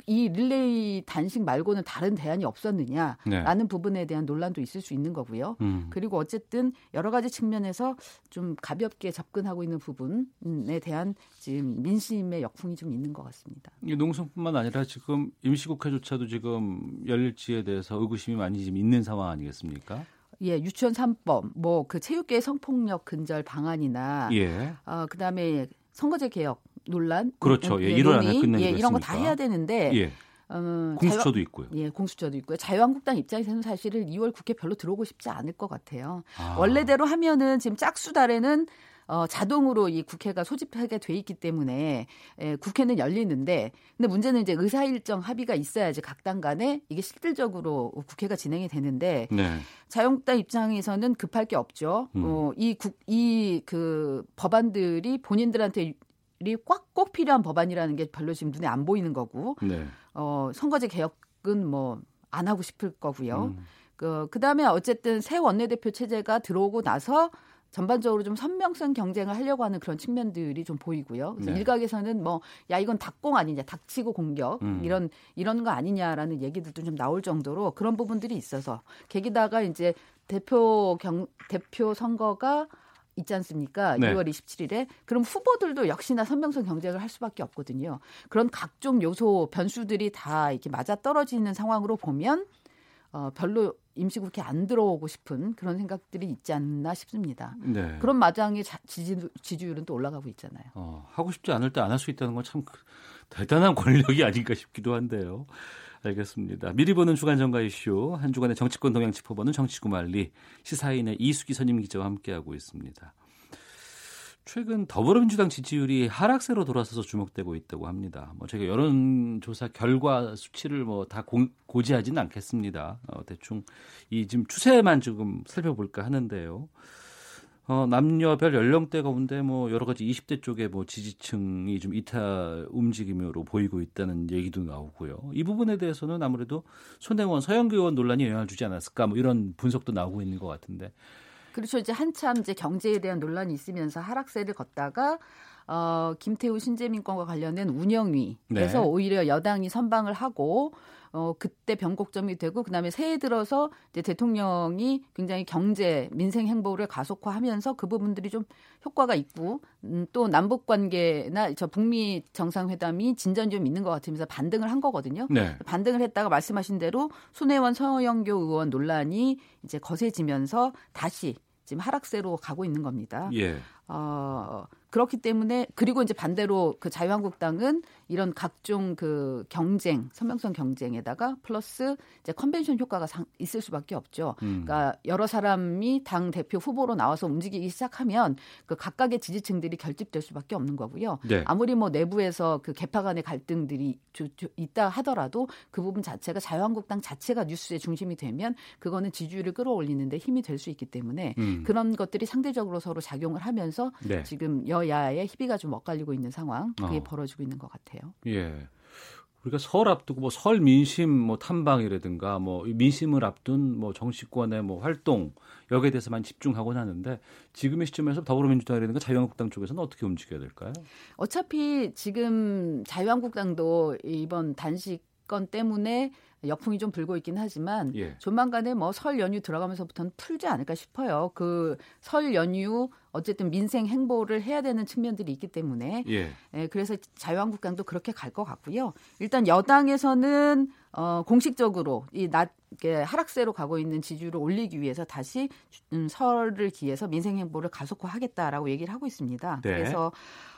이 릴레이 단식 말고는 다른 대안이 없었느냐라는 네. 부분에 대한 논란도 있을 수 있는 거고요. 음. 그리고 어쨌든 여러 가지 측면에서 좀 가볍게 접근하고 있는 부분에 대한 지금 민심의 역풍이 좀 있는 것 같습니다. 이 농성뿐만 아니라 지금 임시국회조차도 지금 열릴지에 대해서 의구심이 많이 지금 있는 상황 아니겠습니까? 예, 유치원 3법, 뭐 그 체육계 성폭력 근절 방안이나, 예. 어, 그다음에 선거제 개혁 논란, 그렇죠. 예, 1월 안에 끝내는 예, 이런 거 다 해야 되는데 예. 어, 공수처도 자유, 있고요. 예, 공수처도 있고요. 자유한국당 입장에서는 사실은 2월 국회 별로 들어오고 싶지 않을 것 같아요. 아. 원래대로 하면은 지금 짝수 달에는 어, 자동으로 이 국회가 소집하게 돼 있기 때문에 예, 국회는 열리는데 근데 문제는 이제 의사 일정 합의가 있어야지 각 당 간에 이게 실질적으로 국회가 진행이 되는데 네. 자유한국당 입장에서는 급할 게 없죠. 음. 어, 이국이 그 법안들이 본인들한테 꽉꼭 필요한 법안이라는 게 별로 지금 눈에 안 보이는 거고 네. 어, 선거제 개혁은 뭐 안 하고 싶을 거고요. 음. 그 그다음에 어쨌든 새 원내대표 체제가 들어오고 나서 전반적으로 좀 선명성 경쟁을 하려고 하는 그런 측면들이 좀 보이고요. 그래서 네. 일각에서는 뭐 야 이건 닭공 아니냐, 닥치고 공격 음. 이런 이런 거 아니냐라는 얘기들도 좀 나올 정도로 그런 부분들이 있어서 계기다가 이제 대표 경 대표 선거가 있지 않습니까? 네. 6월 27일에 그럼 후보들도 역시나 선명성 경쟁을 할 수밖에 없거든요. 그런 각종 요소 변수들이 다 이렇게 맞아 떨어지는 상황으로 보면 어, 별로 임시국회 안 들어오고 싶은 그런 생각들이 있지 않나 싶습니다. 네. 그런 마장의 지지, 지지 율은 또 올라가고 있잖아요. 어, 하고 싶지 않을 때 안 할 수 있다는 건 참 대단한 권력이 아닌가 싶기도 한데요. 알겠습니다. 미리 보는 주간 정가 이슈 한 주간의 정치권 동향 짚어보는 정치구말리 시사인의 이수기 선임 기자와 함께하고 있습니다. 최근 더불어민주당 지지율이 하락세로 돌아서서 주목되고 있다고 합니다. 뭐 제가 여론조사 결과 수치를 뭐 다 고지하지는 않겠습니다. 어, 대충 이 지금 추세만 조금 살펴볼까 하는데요. 어, 남녀별 연령대 가운데 뭐 여러 가지 20대 쪽에 뭐 지지층이 좀 이탈 움직임으로 보이고 있다는 얘기도 나오고요. 이 부분에 대해서는 아무래도 손혜원 서영교 의원 논란이 영향을 주지 않았을까 뭐 이런 분석도 나오고 있는 것 같은데 그렇죠. 이제 한참 이제 경제에 대한 논란이 있으면서 하락세를 걷다가 어, 김태우 신재민권과 관련된 운영위에서 네. 오히려 여당이 선방을 하고 어, 그때 변곡점이 되고 그다음에 새해 들어서 이제 대통령이 굉장히 경제 민생 행보를 가속화하면서 그 부분들이 좀 효과가 있고 음, 또 남북 관계나 저 북미 정상회담이 진전이 좀 있는 것 같으면서 반등을 한 거거든요. 네. 반등을 했다가 말씀하신 대로 손혜원 서영교 의원 논란이 이제 거세지면서 다시 지금 하락세로 가고 있는 겁니다. 예. 어, 그렇기 때문에 그리고 이제 반대로 그 자유한국당은 이런 각종 그 경쟁, 선명성 경쟁에다가 플러스 이제 컨벤션 효과가 상, 있을 수밖에 없죠. 음. 그러니까 여러 사람이 당 대표 후보로 나와서 움직이기 시작하면 그 각각의 지지층들이 결집될 수밖에 없는 거고요. 네. 아무리 뭐 내부에서 그 개파 간의 갈등들이 주, 주, 있다 하더라도 그 부분 자체가 자유한국당 자체가 뉴스의 중심이 되면 그거는 지지율을 끌어올리는데 힘이 될 수 있기 때문에 음. 그런 것들이 상대적으로 서로 작용을 하면서 네. 지금 여 야의 희비가 좀 엇갈리고 있는 상황 그게 어. 벌어지고 있는 것 같아요. 예. 우리가 설 앞두고 뭐 설 민심 뭐 탐방이라든가 뭐 민심을 앞둔 뭐 정치권의 뭐 활동 여기에 대해서만 집중하곤 하는데 지금의 시점에서 더불어민주당이라든가 자유한국당 쪽에서는 어떻게 움직여야 될까요? 어차피 지금 자유한국당도 이번 단식 건 때문에 역풍이 좀 불고 있긴 하지만 예. 조만간에 뭐 설 연휴 들어가면서부터는 풀지 않을까 싶어요. 그 설 연휴 어쨌든 민생 행보를 해야 되는 측면들이 있기 때문에 예. 예 그래서 자유한국당도 그렇게 갈 것 같고요. 일단 여당에서는 어 공식적으로 이 낮 하락세로 가고 있는 지지율을 올리기 위해서 다시 음, 설을 기해서 민생 행보를 가속화하겠다라고 얘기를 하고 있습니다. 네. 그래서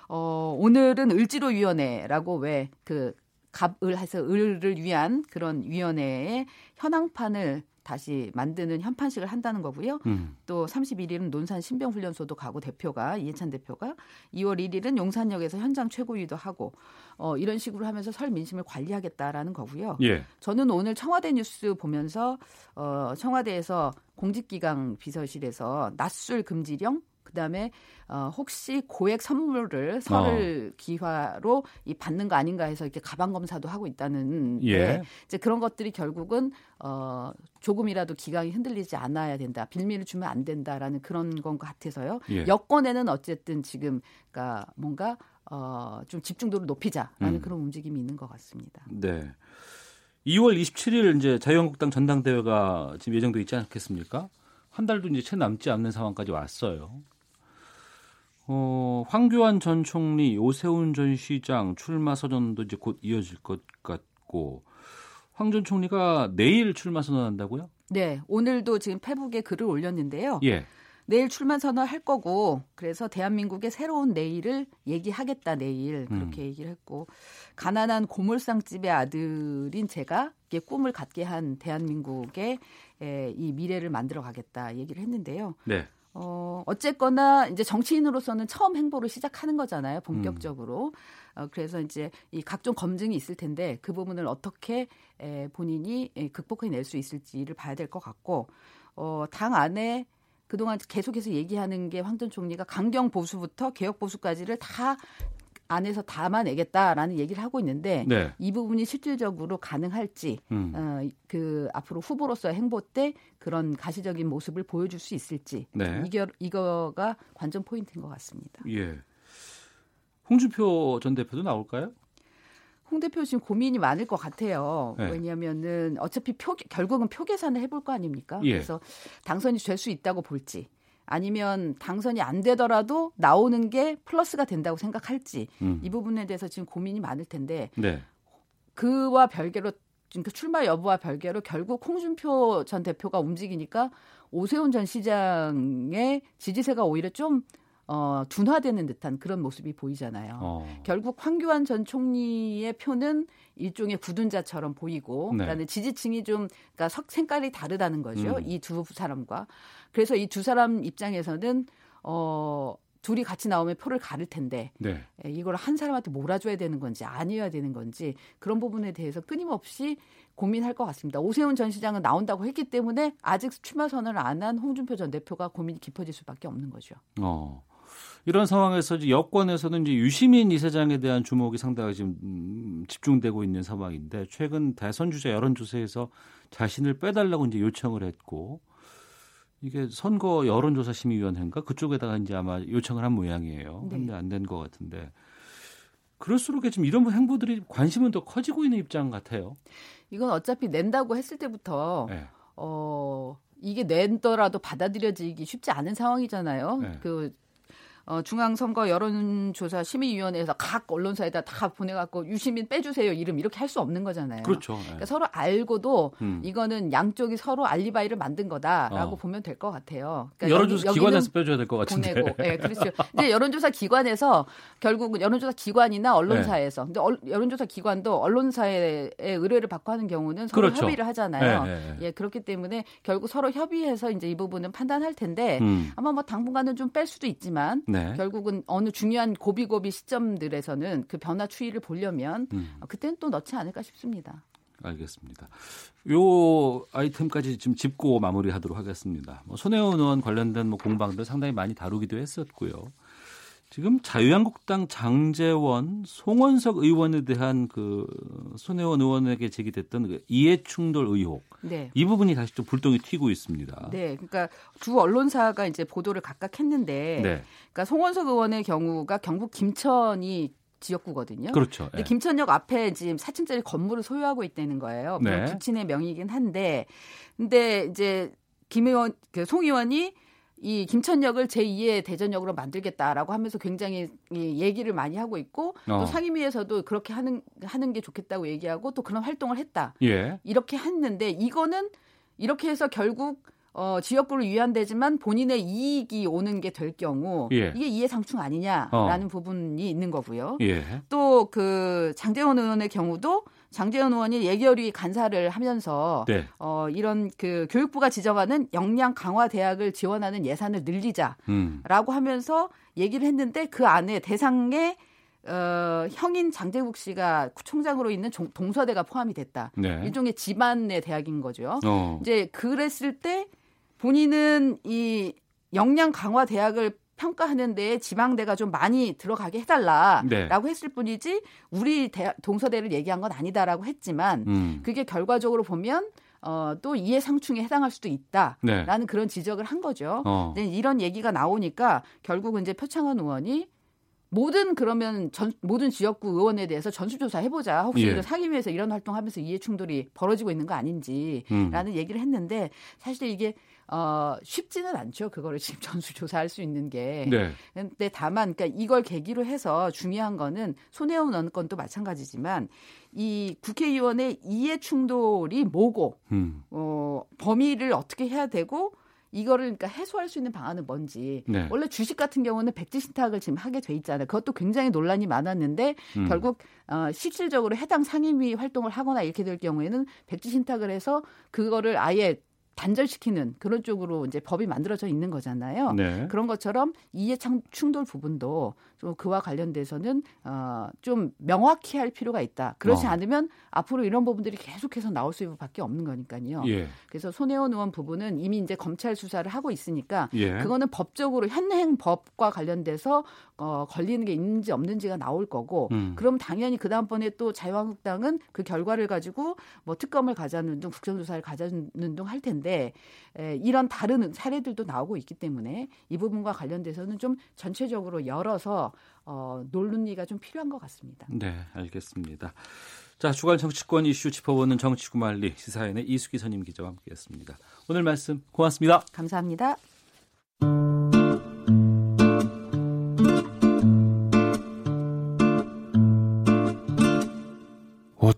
어, 오늘은 을지로위원회라고 왜 그 갑을 해서 을을 위한 그런 위원회의 현황판을 다시 만드는 현판식을 한다는 거고요. 음. 또 31일은 논산 신병훈련소도 가고 대표가 이해찬 대표가 2월 1일은 용산역에서 현장 최고위도 하고 어, 이런 식으로 하면서 설 민심을 관리하겠다라는 거고요. 예. 저는 오늘 청와대 뉴스 보면서 어, 청와대에서 공직기강 비서실에서 낮술 금지령 그다음에 어 혹시 고액 선물을 설을 어. 기화로 이 받는 거 아닌가 해서 이렇게 가방 검사도 하고 있다는 예. 네. 이제 그런 것들이 결국은 어 조금이라도 기강이 흔들리지 않아야 된다. 빌미를 주면 안 된다라는 그런 건 것 같아서요. 예. 여권에는 어쨌든 지금 그러니까 뭔가 어좀 집중도를 높이자라는 음. 그런 움직임이 있는 것 같습니다. 네. 2월 27일 이제 자유한국당 전당대회가 지금 예정돼 있지 않겠습니까? 한 달도 이제 채 남지 않는 상황까지 왔어요. 어, 황교안 전 총리, 오세훈 전 시장 출마 선언도 이제 곧 이어질 것 같고 황 전 총리가 내일 출마 선언한다고요? 네, 오늘도 지금 페북에 글을 올렸는데요. 예. 내일 출마 선언할 거고 그래서 대한민국의 새로운 내일을 얘기하겠다 내일 그렇게 음. 얘기를 했고 가난한 고물상집의 아들인 제가 꿈을 갖게 한 대한민국의 이 미래를 만들어 가겠다 얘기를 했는데요. 네. 어, 어쨌거나 이제 정치인으로서는 처음 행보를 시작하는 거잖아요. 본격적으로. 음. 어, 그래서 이제 이 각종 검증이 있을 텐데 그 부분을 어떻게 에, 본인이 에, 극복해낼 수 있을지를 봐야 될 것 같고, 어, 당 안에 그동안 계속해서 얘기하는 게 황 전 총리가 강경 보수부터 개혁 보수까지를 다 안에서 담아내겠다라는 얘기를 하고 있는데 네. 이 부분이 실질적으로 가능할지 음. 어, 그 앞으로 후보로서의 행보 때 그런 가시적인 모습을 보여줄 수 있을지 네. 이거 이거가 관전 포인트인 것 같습니다. 예. 홍준표 전 대표도 나올까요? 홍 대표 지금 고민이 많을 것 같아요. 네. 왜냐하면은 어차피 표 결국은 표 계산을 해볼 거 아닙니까? 예. 그래서 당선이 될 수 있다고 볼지 아니면 당선이 안 되더라도 나오는 게 플러스가 된다고 생각할지 음. 이 부분에 대해서 지금 고민이 많을 텐데 네. 그와 별개로 그러니까 출마 여부와 별개로 결국 홍준표 전 대표가 움직이니까 오세훈 전 시장의 지지세가 오히려 좀 어, 둔화되는 듯한 그런 모습이 보이잖아요. 어. 결국 황교안 전 총리의 표는 일종의 굳은 자처럼 보이고, 네. 그다음에 지지층이 좀 그러니까 석 색깔이 다르다는 거죠. 음. 이두 사람과. 그래서 이 두 사람 입장에서는 어 둘이 같이 나오면 표를 가를 텐데 네. 예, 이걸 한 사람한테 몰아줘야 되는 건지 아니어야 되는 건지 그런 부분에 대해서 끊임없이 고민할 것 같습니다. 오세훈 전 시장은 나온다고 했기 때문에 아직 출마 선언을 안 한 홍준표 전 대표가 고민이 깊어질 수밖에 없는 거죠. 어. 이런 상황에서 이제 여권에서는 이제 유시민 이사장에 대한 주목이 상당히 지금 음, 집중되고 있는 상황인데 최근 대선 주자 여론조사에서 자신을 빼달라고 이제 요청을 했고 이게 선거 여론조사 심의위원회인가 그쪽에다가 이제 아마 요청을 한 모양이에요. 네. 근데 안 된 것 같은데 그럴수록 지금 이런 행보들이 관심은 더 커지고 있는 입장 같아요. 이건 어차피 낸다고 했을 때부터 네. 어 이게 낸더라도 받아들여지기 쉽지 않은 상황이잖아요. 네. 그 어, 중앙선거 여론조사 심의위원회에서 각 언론사에다 다 보내갖고 유시민 빼주세요 이름 이렇게 할 수 없는 거잖아요. 그렇죠. 네. 그러니까 서로 알고도 음. 이거는 양쪽이 서로 알리바이를 만든 거다라고 어. 보면 될 것 같아요. 그러니까 여론조사 여기, 기관에서 빼줘야 될 것 같은데. 보내고, 네, 그렇죠. 이제 여론조사 기관에서 결국은 여론조사 기관이나 언론사에서, 네. 근데 여론조사 기관도 언론사의 의뢰를 받고 하는 경우는 서로 그렇죠. 협의를 하잖아요. 네, 네, 예, 그렇기 때문에 결국 서로 협의해서 이제 이 부분은 판단할 텐데 음. 아마 뭐 당분간은 좀 뺄 수도 있지만. 네. 결국은 어느 중요한 고비고비 시점들에서는 그 변화 추이를 보려면 음. 그때는 또 넣지 않을까 싶습니다. 알겠습니다. 요 아이템까지 좀 짚고 마무리하도록 하겠습니다. 뭐 손혜원 의원 관련된 뭐 공방들 상당히 많이 다루기도 했었고요. 지금 자유한국당 장재원, 송원석 의원에 대한 그 손혜원 의원에게 제기됐던 그 이해충돌 의혹. 네. 이 부분이 다시 좀 불똥이 튀고 있습니다. 네. 그러니까 두 언론사가 이제 보도를 각각 했는데 네. 그러니까 송원석 의원의 경우가 경북 김천이 지역구거든요. 그렇죠. 근데 네. 김천역 앞에 지금 4층짜리 건물을 소유하고 있다는 거예요. 네. 부친의 명의이긴 한데 근데 이제 김 의원 그송 의원이 이 김천역을 제2의 대전역으로 만들겠다라고 하면서 굉장히 얘기를 많이 하고 있고 어. 또 상임위에서도 그렇게 하는 하는 게 좋겠다고 얘기하고 또 그런 활동을 했다. 예. 이렇게 했는데 이거는 이렇게 해서 결국 어, 지역구를 위한되지만 본인의 이익이 오는 게 될 경우 예. 이게 이해상충 아니냐라는 어. 부분이 있는 거고요. 예. 또그 장재원 의원의 경우도 장재현 의원이 예결위 간사를 하면서 네. 어, 이런 그 교육부가 지정하는 역량 강화 대학을 지원하는 예산을 늘리자라고 음. 하면서 얘기를 했는데 그 안에 대상에 어, 형인 장재국 씨가 총장으로 있는 종, 동서대가 포함이 됐다. 네. 일종의 집안의 대학인 거죠. 어. 이제 그랬을 때 본인은 이 역량 강화 대학을 평가하는 데 지방대가 좀 많이 들어가게 해달라라고 네. 했을 뿐이지 우리 대, 동서대를 얘기한 건 아니다라고 했지만 음. 그게 결과적으로 보면 어, 또 이해상충에 해당할 수도 있다라는 네. 그런 지적을 한 거죠. 어. 이런 얘기가 나오니까 결국은 이제 표창원 의원이 모든 그러면 전, 모든 지역구 의원에 대해서 전수조사 해보자. 혹시 예. 상임위에서 이런 활동하면서 이해 충돌이 벌어지고 있는 거 아닌지라는 음. 얘기를 했는데 사실 이게 어, 쉽지는 않죠. 그거를 지금 전수조사할 수 있는 게. 네. 근데 다만, 그러니까 이걸 계기로 해서 중요한 거는 손혜원 원 건도 마찬가지지만 이 국회의원의 이해 충돌이 뭐고, 음. 어, 범위를 어떻게 해야 되고 이거를 그러니까 해소할 수 있는 방안은 뭔지. 네. 원래 주식 같은 경우는 백지 신탁을 지금 하게 돼 있잖아요. 그것도 굉장히 논란이 많았는데 음. 결국 어, 실질적으로 해당 상임위 활동을 하거나 이렇게 될 경우에는 백지 신탁을 해서 그거를 아예 단절시키는 그런 쪽으로 이제 법이 만들어져 있는 거잖아요. 네. 그런 것처럼 이해 충돌 부분도 좀 그와 관련돼서는 어, 좀 명확히 할 필요가 있다. 그렇지 어. 않으면 앞으로 이런 부분들이 계속해서 나올 수밖에 없는 거니까요. 예. 그래서 손혜원 의원 부분은 이미 이제 검찰 수사를 하고 있으니까 예. 그거는 법적으로 현행 법과 관련돼서 어, 걸리는 게 있는지 없는지가 나올 거고 음. 그럼 당연히 그 다음번에 또 자유한국당은 그 결과를 가지고 뭐 특검을 가자는 등 국정조사를 가자는 등 할 텐데 에, 이런 다른 사례들도 나오고 있기 때문에 이 부분과 관련돼서는 좀 전체적으로 열어서 어, 논문리가 좀 필요한 것 같습니다. 네, 알겠습니다. 자, 주간 정치권 이슈 짚어보는 정치구말리 시사인의 이수기 선임 기자와 함께했습니다. 오늘 말씀 고맙습니다. 감사합니다.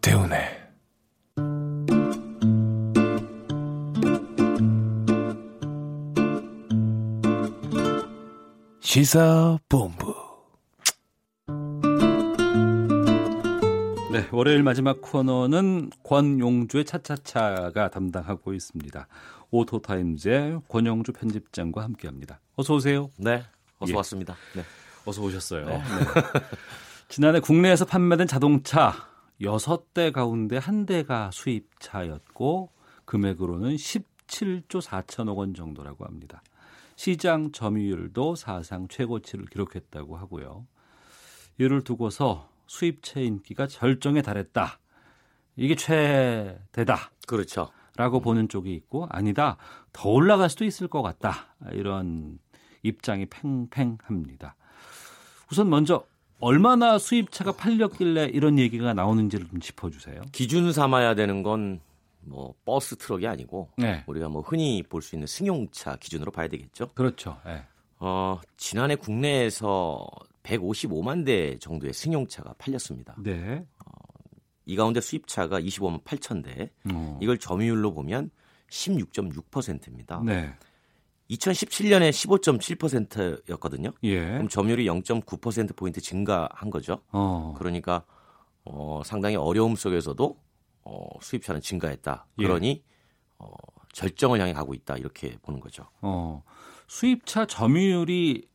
오태훈의 시사본부 네, 월요일 마지막 코너는 권용주의 차차차가 담당하고 있습니다. 오토타임즈의 권용주 편집장과 함께합니다. 어서 오세요. 네, 어서 예. 왔습니다. 네. 어서 오셨어요. 네. 네. 지난해 국내에서 판매된 자동차 6대 가운데 한 대가 수입차였고 금액으로는 17조 4천억 원 정도라고 합니다. 시장 점유율도 사상 최고치를 기록했다고 하고요. 이를 두고서 수입차 인기가 절정에 달했다. 이게 최대다. 그렇죠. 라고 보는 쪽이 있고 아니다. 더 올라갈 수도 있을 것 같다. 이런 입장이 팽팽합니다. 우선 먼저 얼마나 수입차가 팔렸길래 이런 얘기가 나오는지를 좀 짚어주세요. 기준 삼아야 되는 건 뭐 버스 트럭이 아니고 네. 우리가 뭐 흔히 볼 수 있는 승용차 기준으로 봐야 되겠죠. 그렇죠. 네. 어, 지난해 국내에서 155만 대 정도의 승용차가 팔렸습니다. 네. 어, 이 가운데 수입차가 25만 8천 대. 어. 이걸 점유율로 보면 16.6%입니다. 네. 2017년에 15.7%였거든요. 예. 그럼 점유율이 0.9% 포인트 증가한 거죠. 어. 그러니까 어, 상당히 어려움 속에서도 어, 수입차는 증가했다. 예. 그러니 예. 어, 절정을 향해 가고 있다. 이렇게 보는 거죠. 어. 수입차 점유율이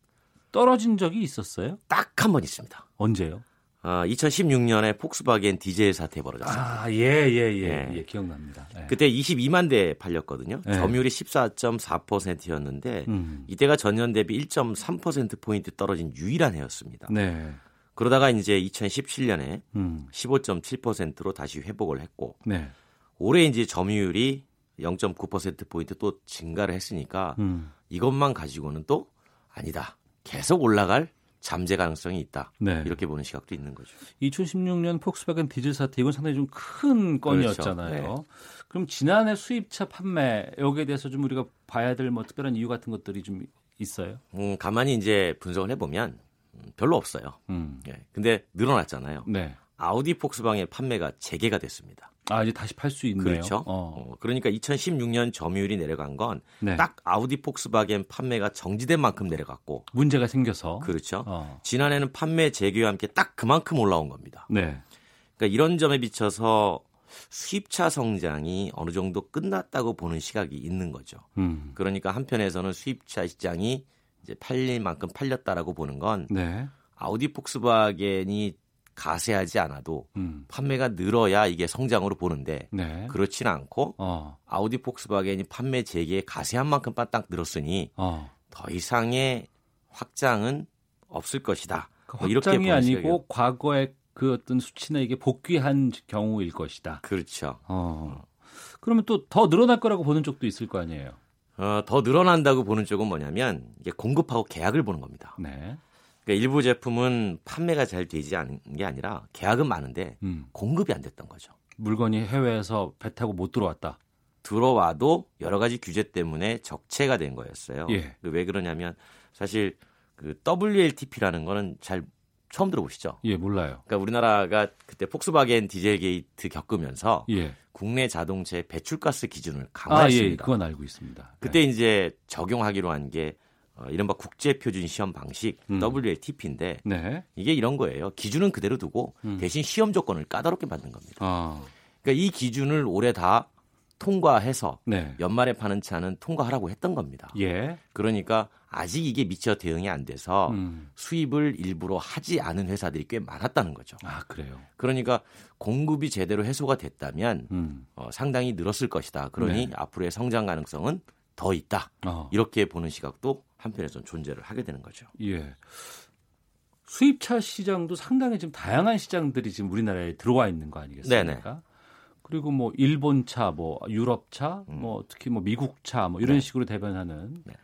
떨어진 적이 있었어요? 딱 한 번 있습니다. 언제요? 아, 2016년에 폭스바겐 디젤 사태 벌어졌습니다. 아, 예, 예, 예. 네. 예 기억납니다. 예. 그때 22만 대 팔렸거든요. 예. 점유율이 14.4%였는데 음. 이때가 전년 대비 1.3%포인트 떨어진 유일한 해였습니다. 네. 그러다가 이제 2017년에 음. 15.7%로 다시 회복을 했고 네. 올해 이제 점유율이 0.9%포인트 또 증가를 했으니까 음. 이것만 가지고는 또 아니다. 계속 올라갈 잠재 가능성이 있다. 네. 이렇게 보는 시각도 있는 거죠. 2016년 폭스바겐 디젤 사태 이건 상당히 좀 큰 건이었잖아요. 그렇죠. 네. 그럼 지난해 수입차 판매 여기에 대해서 좀 우리가 봐야 될 뭐 특별한 이유 같은 것들이 좀 있어요? 음, 가만히 이제 분석을 해보면 음, 별로 없어요. 음. 예. 근데 늘어났잖아요. 네. 아우디 폭스바겐 판매가 재개가 됐습니다. 아 이제 다시 팔 수 있네요. 그렇죠. 어. 어, 그러니까 2016년 점유율이 내려간 건딱 네. 아우디 폭스바겐 판매가 정지된 만큼 내려갔고 문제가 생겨서 그렇죠. 어. 지난해는 판매 재개와 함께 딱 그만큼 올라온 겁니다. 네. 그러니까 이런 점에 비춰서 수입차 성장이 어느 정도 끝났다고 보는 시각이 있는 거죠. 음. 그러니까 한편에서는 수입차 시장이 이제 팔릴 만큼 팔렸다라고 보는 건 네. 아우디 폭스바겐이 가세하지 않아도 음. 판매가 늘어야 이게 성장으로 보는데 네. 그렇지는 않고 어. 아우디 폭스바겐이 판매 재개에 가세한 만큼 딱 늘었으니 어. 더 이상의 확장은 없을 것이다. 그뭐 이렇게 확장이 아니고 과거의 그 어떤 수치나 이게 복귀한 경우일 것이다. 그렇죠. 어. 그러면 또 더 늘어날 거라고 보는 쪽도 있을 거 아니에요. 어, 더 늘어난다고 보는 쪽은 뭐냐면 이게 공급하고 계약을 보는 겁니다. 네. 그러니까 일부 제품은 판매가 잘 되지 않은 게 아니라 계약은 많은데 음. 공급이 안 됐던 거죠. 물건이 해외에서 배 타고 못 들어왔다. 들어와도 여러 가지 규제 때문에 적체가 된 거였어요. 예. 그왜 그러냐면 사실 그 WLTP라는 거는 잘 처음 들어보시죠? 예, 몰라요. 그러니까 우리나라가 그때 폭스바겐 디젤 게이트 겪으면서 예. 국내 자동차의 배출가스 기준을 강화했습니다. 아, 예, 그건 알고 있습니다. 그때 네. 이제 적용하기로 한 게 어, 이른바 국제표준 시험 방식 음. WLTP인데 네. 이게 이런 거예요. 기준은 그대로 두고 음. 대신 시험 조건을 까다롭게 만든 겁니다. 아. 그러니까 이 기준을 올해 다 통과해서 네. 연말에 파는 차는 통과하라고 했던 겁니다. 예. 그러니까 아직 이게 미처 대응이 안 돼서 음. 수입을 일부러 하지 않은 회사들이 꽤 많았다는 거죠. 아 그래요. 그러니까 공급이 제대로 해소가 됐다면 음. 어, 상당히 늘었을 것이다. 그러니 네. 앞으로의 성장 가능성은 더 있다. 어. 이렇게 보는 시각도 한편에서는 존재를 하게 되는 거죠. 예. 수입차 시장도 상당히 지금 다양한 시장들이 지금 우리나라에 들어와 있는 거 아니겠습니까? 네네. 그리고 뭐 일본차, 뭐 유럽차, 음. 뭐 특히 뭐 미국차 뭐 이런 네. 식으로 대변하는. 네.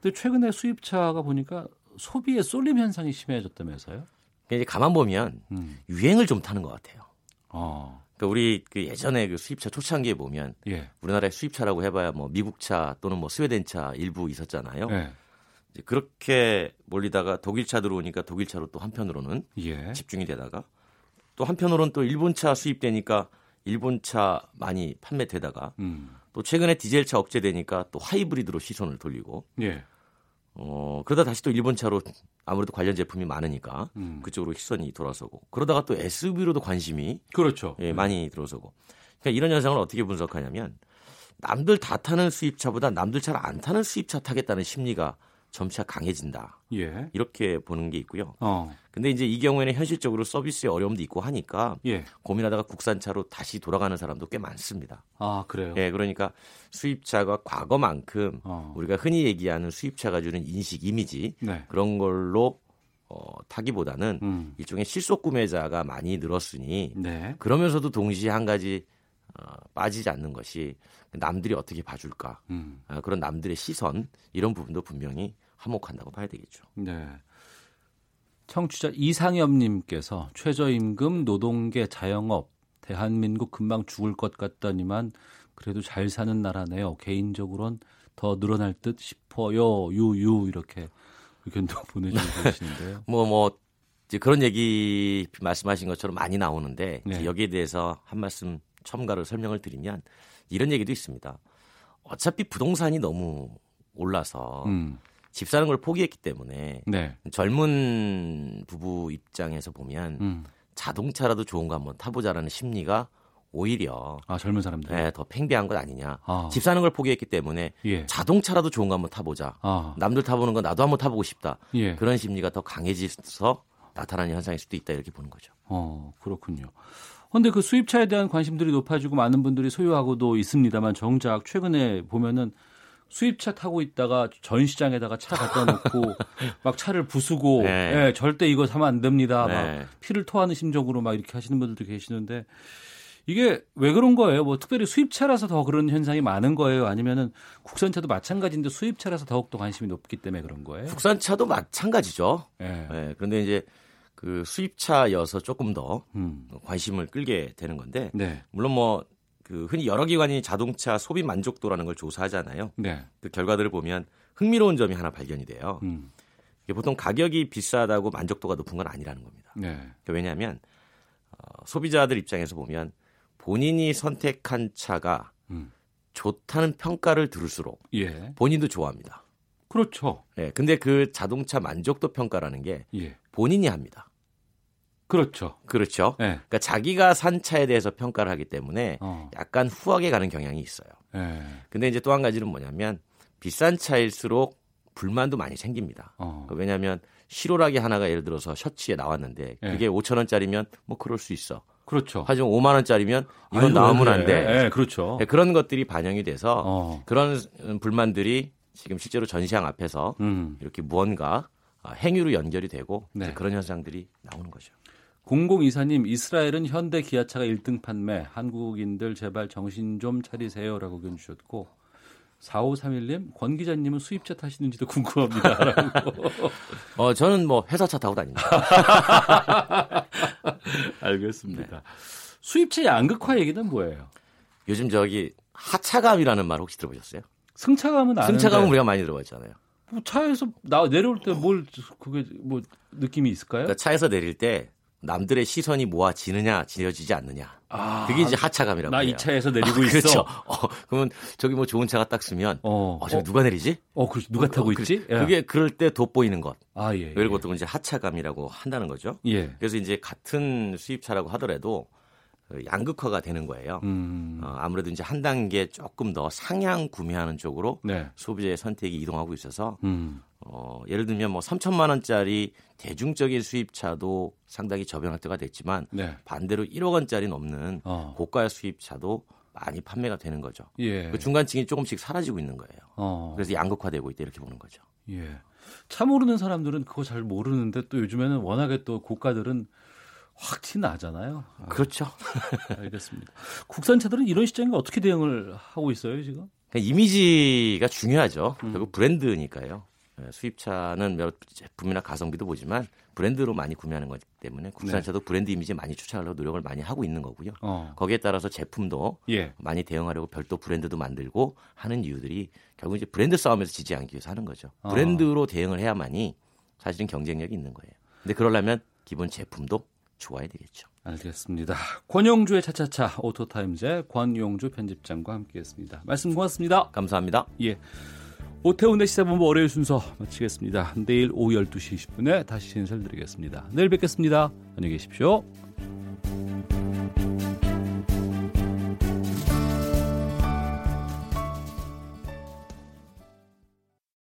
근데 최근에 수입차가 보니까 소비의 쏠림 현상이 심해졌다면서요? 그러니까 이제 가만 보면 음. 유행을 좀 타는 것 같아요. 어. 그러니까 우리 그 예전에 그 수입차 초창기에 보면 예. 우리나라의 수입차라고 해봐야 뭐 미국차 또는 뭐 스웨덴차 일부 있었잖아요. 예. 이제 그렇게 몰리다가 독일차 들어오니까 독일차로 또 한편으로는 예. 집중이 되다가 또 한편으로는 또 일본차 수입되니까 일본차 많이 판매되다가 음. 또 최근에 디젤차 억제되니까 또 하이브리드로 시선을 돌리고 예. 어 그러다 다시 또 일본 차로 아무래도 관련 제품이 많으니까 음. 그쪽으로 시선이 돌아서고 그러다가 또 SUV로도 관심이 그렇죠. 예, 많이 들어서고 그러니까 이런 현상을 어떻게 분석하냐면 남들 다 타는 수입차보다 남들 잘 안 타는 수입차 타겠다는 심리가 점차 강해진다. 예. 이렇게 보는 게 있고요. 어. 근데 이제 이 경우에는 현실적으로 서비스에 어려움도 있고 하니까 예. 고민하다가 국산차로 다시 돌아가는 사람도 꽤 많습니다. 아, 그래요? 예, 그러니까 수입차가 과거만큼 어. 우리가 흔히 얘기하는 수입차가 주는 인식 이미지 네. 그런 걸로 어, 타기보다는 음. 일종의 실속 구매자가 많이 늘었으니 네. 그러면서도 동시에 한 가지 어, 빠지지 않는 것이 남들이 어떻게 봐줄까 음. 어, 그런 남들의 시선 이런 부분도 분명히 한몫한다고 봐야 되겠죠. 네. 청취자 이상엽님께서 최저임금, 노동계, 자영업, 대한민국 금방 죽을 것 같더니만 그래도 잘 사는 나라네요. 개인적으로는 더 늘어날 듯 싶어요. 유유 이렇게 의견도 보내주고 계시는데요. 뭐뭐 뭐, 이제 그런 얘기 말씀하신 것처럼 많이 나오는데 네. 여기에 대해서 한 말씀 첨가를 설명을 드리면 이런 얘기도 있습니다. 어차피 부동산이 너무 올라서 음. 집 사는 걸 포기했기 때문에 네. 젊은 부부 입장에서 보면 음. 자동차라도 좋은 거 한번 타보자라는 심리가 오히려 아 젊은 사람들 네, 더 팽배한 것 아니냐. 아. 집 사는 걸 포기했기 때문에 예. 자동차라도 좋은 거 한번 타보자. 아. 남들 타보는 거 나도 한번 타보고 싶다. 예. 그런 심리가 더 강해져서 나타나는 현상일 수도 있다 이렇게 보는 거죠. 어 그렇군요. 그런데 그 수입차에 대한 관심들이 높아지고 많은 분들이 소유하고도 있습니다만 정작 최근에 보면은 수입차 타고 있다가 전시장에다가 차 갖다 놓고 막 차를 부수고 네. 네, 절대 이거 사면 안 됩니다. 네. 막 피를 토하는 심정으로 막 이렇게 하시는 분들도 계시는데 이게 왜 그런 거예요? 뭐 특별히 수입차라서 더 그런 현상이 많은 거예요? 아니면은 국산차도 마찬가지인데 수입차라서 더욱 더 관심이 높기 때문에 그런 거예요? 국산차도 마찬가지죠. 네. 네. 그런데 이제 그 수입차여서 조금 더 음. 관심을 끌게 되는 건데 네. 물론 뭐 그 흔히 여러 기관이 자동차 소비 만족도라는 걸 조사하잖아요. 네. 그 결과들을 보면 흥미로운 점이 하나 발견이 돼요. 음. 보통 가격이 비싸다고 만족도가 높은 건 아니라는 겁니다. 네. 그러니까 왜냐하면 어, 소비자들 입장에서 보면 본인이 선택한 차가 음. 좋다는 평가를 들을수록 예. 본인도 좋아합니다. 그렇죠. 네, 근데 그 자동차 만족도 평가라는 게 예. 본인이 합니다. 그렇죠. 그렇죠. 네. 그러니까 자기가 산 차에 대해서 평가를 하기 때문에 어. 약간 후하게 가는 경향이 있어요. 네. 근데 이제 또 한 가지는 뭐냐면 비싼 차일수록 불만도 많이 생깁니다. 어. 그러니까 왜냐하면 실오라기 하나가 예를 들어서 셔츠에 나왔는데 네. 그게 네. 5천 원짜리면 뭐 그럴 수 있어. 그렇죠. 하지만 5만 원짜리면 이건 아이고, 나오면 안 돼. 네, 그렇죠. 네, 그런 것들이 반영이 돼서 어. 그런 불만들이 지금 실제로 전시장 앞에서 음. 이렇게 무언가 행위로 연결이 되고 네. 그런 현상들이 나오는 거죠. 공공이사님 이스라엘은 현대 기아차가 1등 판매 한국인들 제발 정신 좀 차리세요라고 의견 주셨고 4531님 권 기자님은 수입차 타시는지도 궁금합니다라고. 어 저는 뭐 회사차 타고 다닙니다. 알겠습니다. 네. 수입차 양극화 얘기는 뭐예요? 요즘 저기 하차감이라는 말 혹시 들어보셨어요? 승차감은 아는데. 승차감은 우리가 많이 들어봤잖아요. 뭐 차에서 나 내려올 때 뭘 그게 뭐 느낌이 있을까요? 그러니까 차에서 내릴 때 남들의 시선이 모아지느냐 지어지지 않느냐. 아, 그게 이제 하차감이라고 나 이 차에서 내리고 아, 있어. 그렇죠. 어, 그러면 저기 뭐 좋은 차가 딱 쓰면 어, 어 저기 어, 누가 내리지? 어, 그 누가 타고 어, 있지? 그, 게 그럴 때 돋보이는 것. 아, 예. 예. 보통 이제 하차감이라고 한다는 거죠. 예. 그래서 이제 같은 수입차라고 하더라도 그 양극화가 되는 거예요. 음. 어, 아무래도 이제 한 단계 조금 더 상향 구매하는 쪽으로 네. 소비자의 선택이 이동하고 있어서 음. 어, 예를 들면 뭐 3천만 원짜리 대중적인 수입차도 상당히 저변할 때가 됐지만 네. 반대로 1억 원짜리 넘는 어. 고가 수입차도 많이 판매가 되는 거죠. 예. 그 중간층이 조금씩 사라지고 있는 거예요. 어. 그래서 양극화되고 있다 이렇게 보는 거죠. 예. 차 모르는 사람들은 그거 잘 모르는데 또 요즘에는 워낙에 또 고가들은 확 티나잖아요. 아, 그렇죠. 알겠습니다. 국산 차들은 이런 시장에 어떻게 대응을 하고 있어요, 지금? 그러니까 이미지가 중요하죠. 음. 결국 브랜드니까요. 예, 수입차는 몇 제품이나 가성비도 보지만 브랜드로 많이 구매하는 거기 때문에 국산차도 네. 브랜드 이미지 많이 추천하려고 노력을 많이 하고 있는 거고요. 어. 거기에 따라서 제품도 예. 많이 대응하려고 별도 브랜드도 만들고 하는 이유들이 결국 이제 브랜드 싸움에서 지지 않기 위해서 하는 거죠. 어. 브랜드로 대응을 해야만이 사실은 경쟁력이 있는 거예요. 근데 그러려면 기본 제품도 좋아야 되겠죠. 알겠습니다. 권영주의 차차차 오토타임즈의 권용주 편집장과 함께했습니다. 말씀 고맙습니다. 감사합니다. 예. 오태훈의 시사본부 월요일 순서 마치겠습니다. 내일 오후 12시 20분에 다시 인사를 드리겠습니다. 내일 뵙겠습니다. 안녕히 계십시오.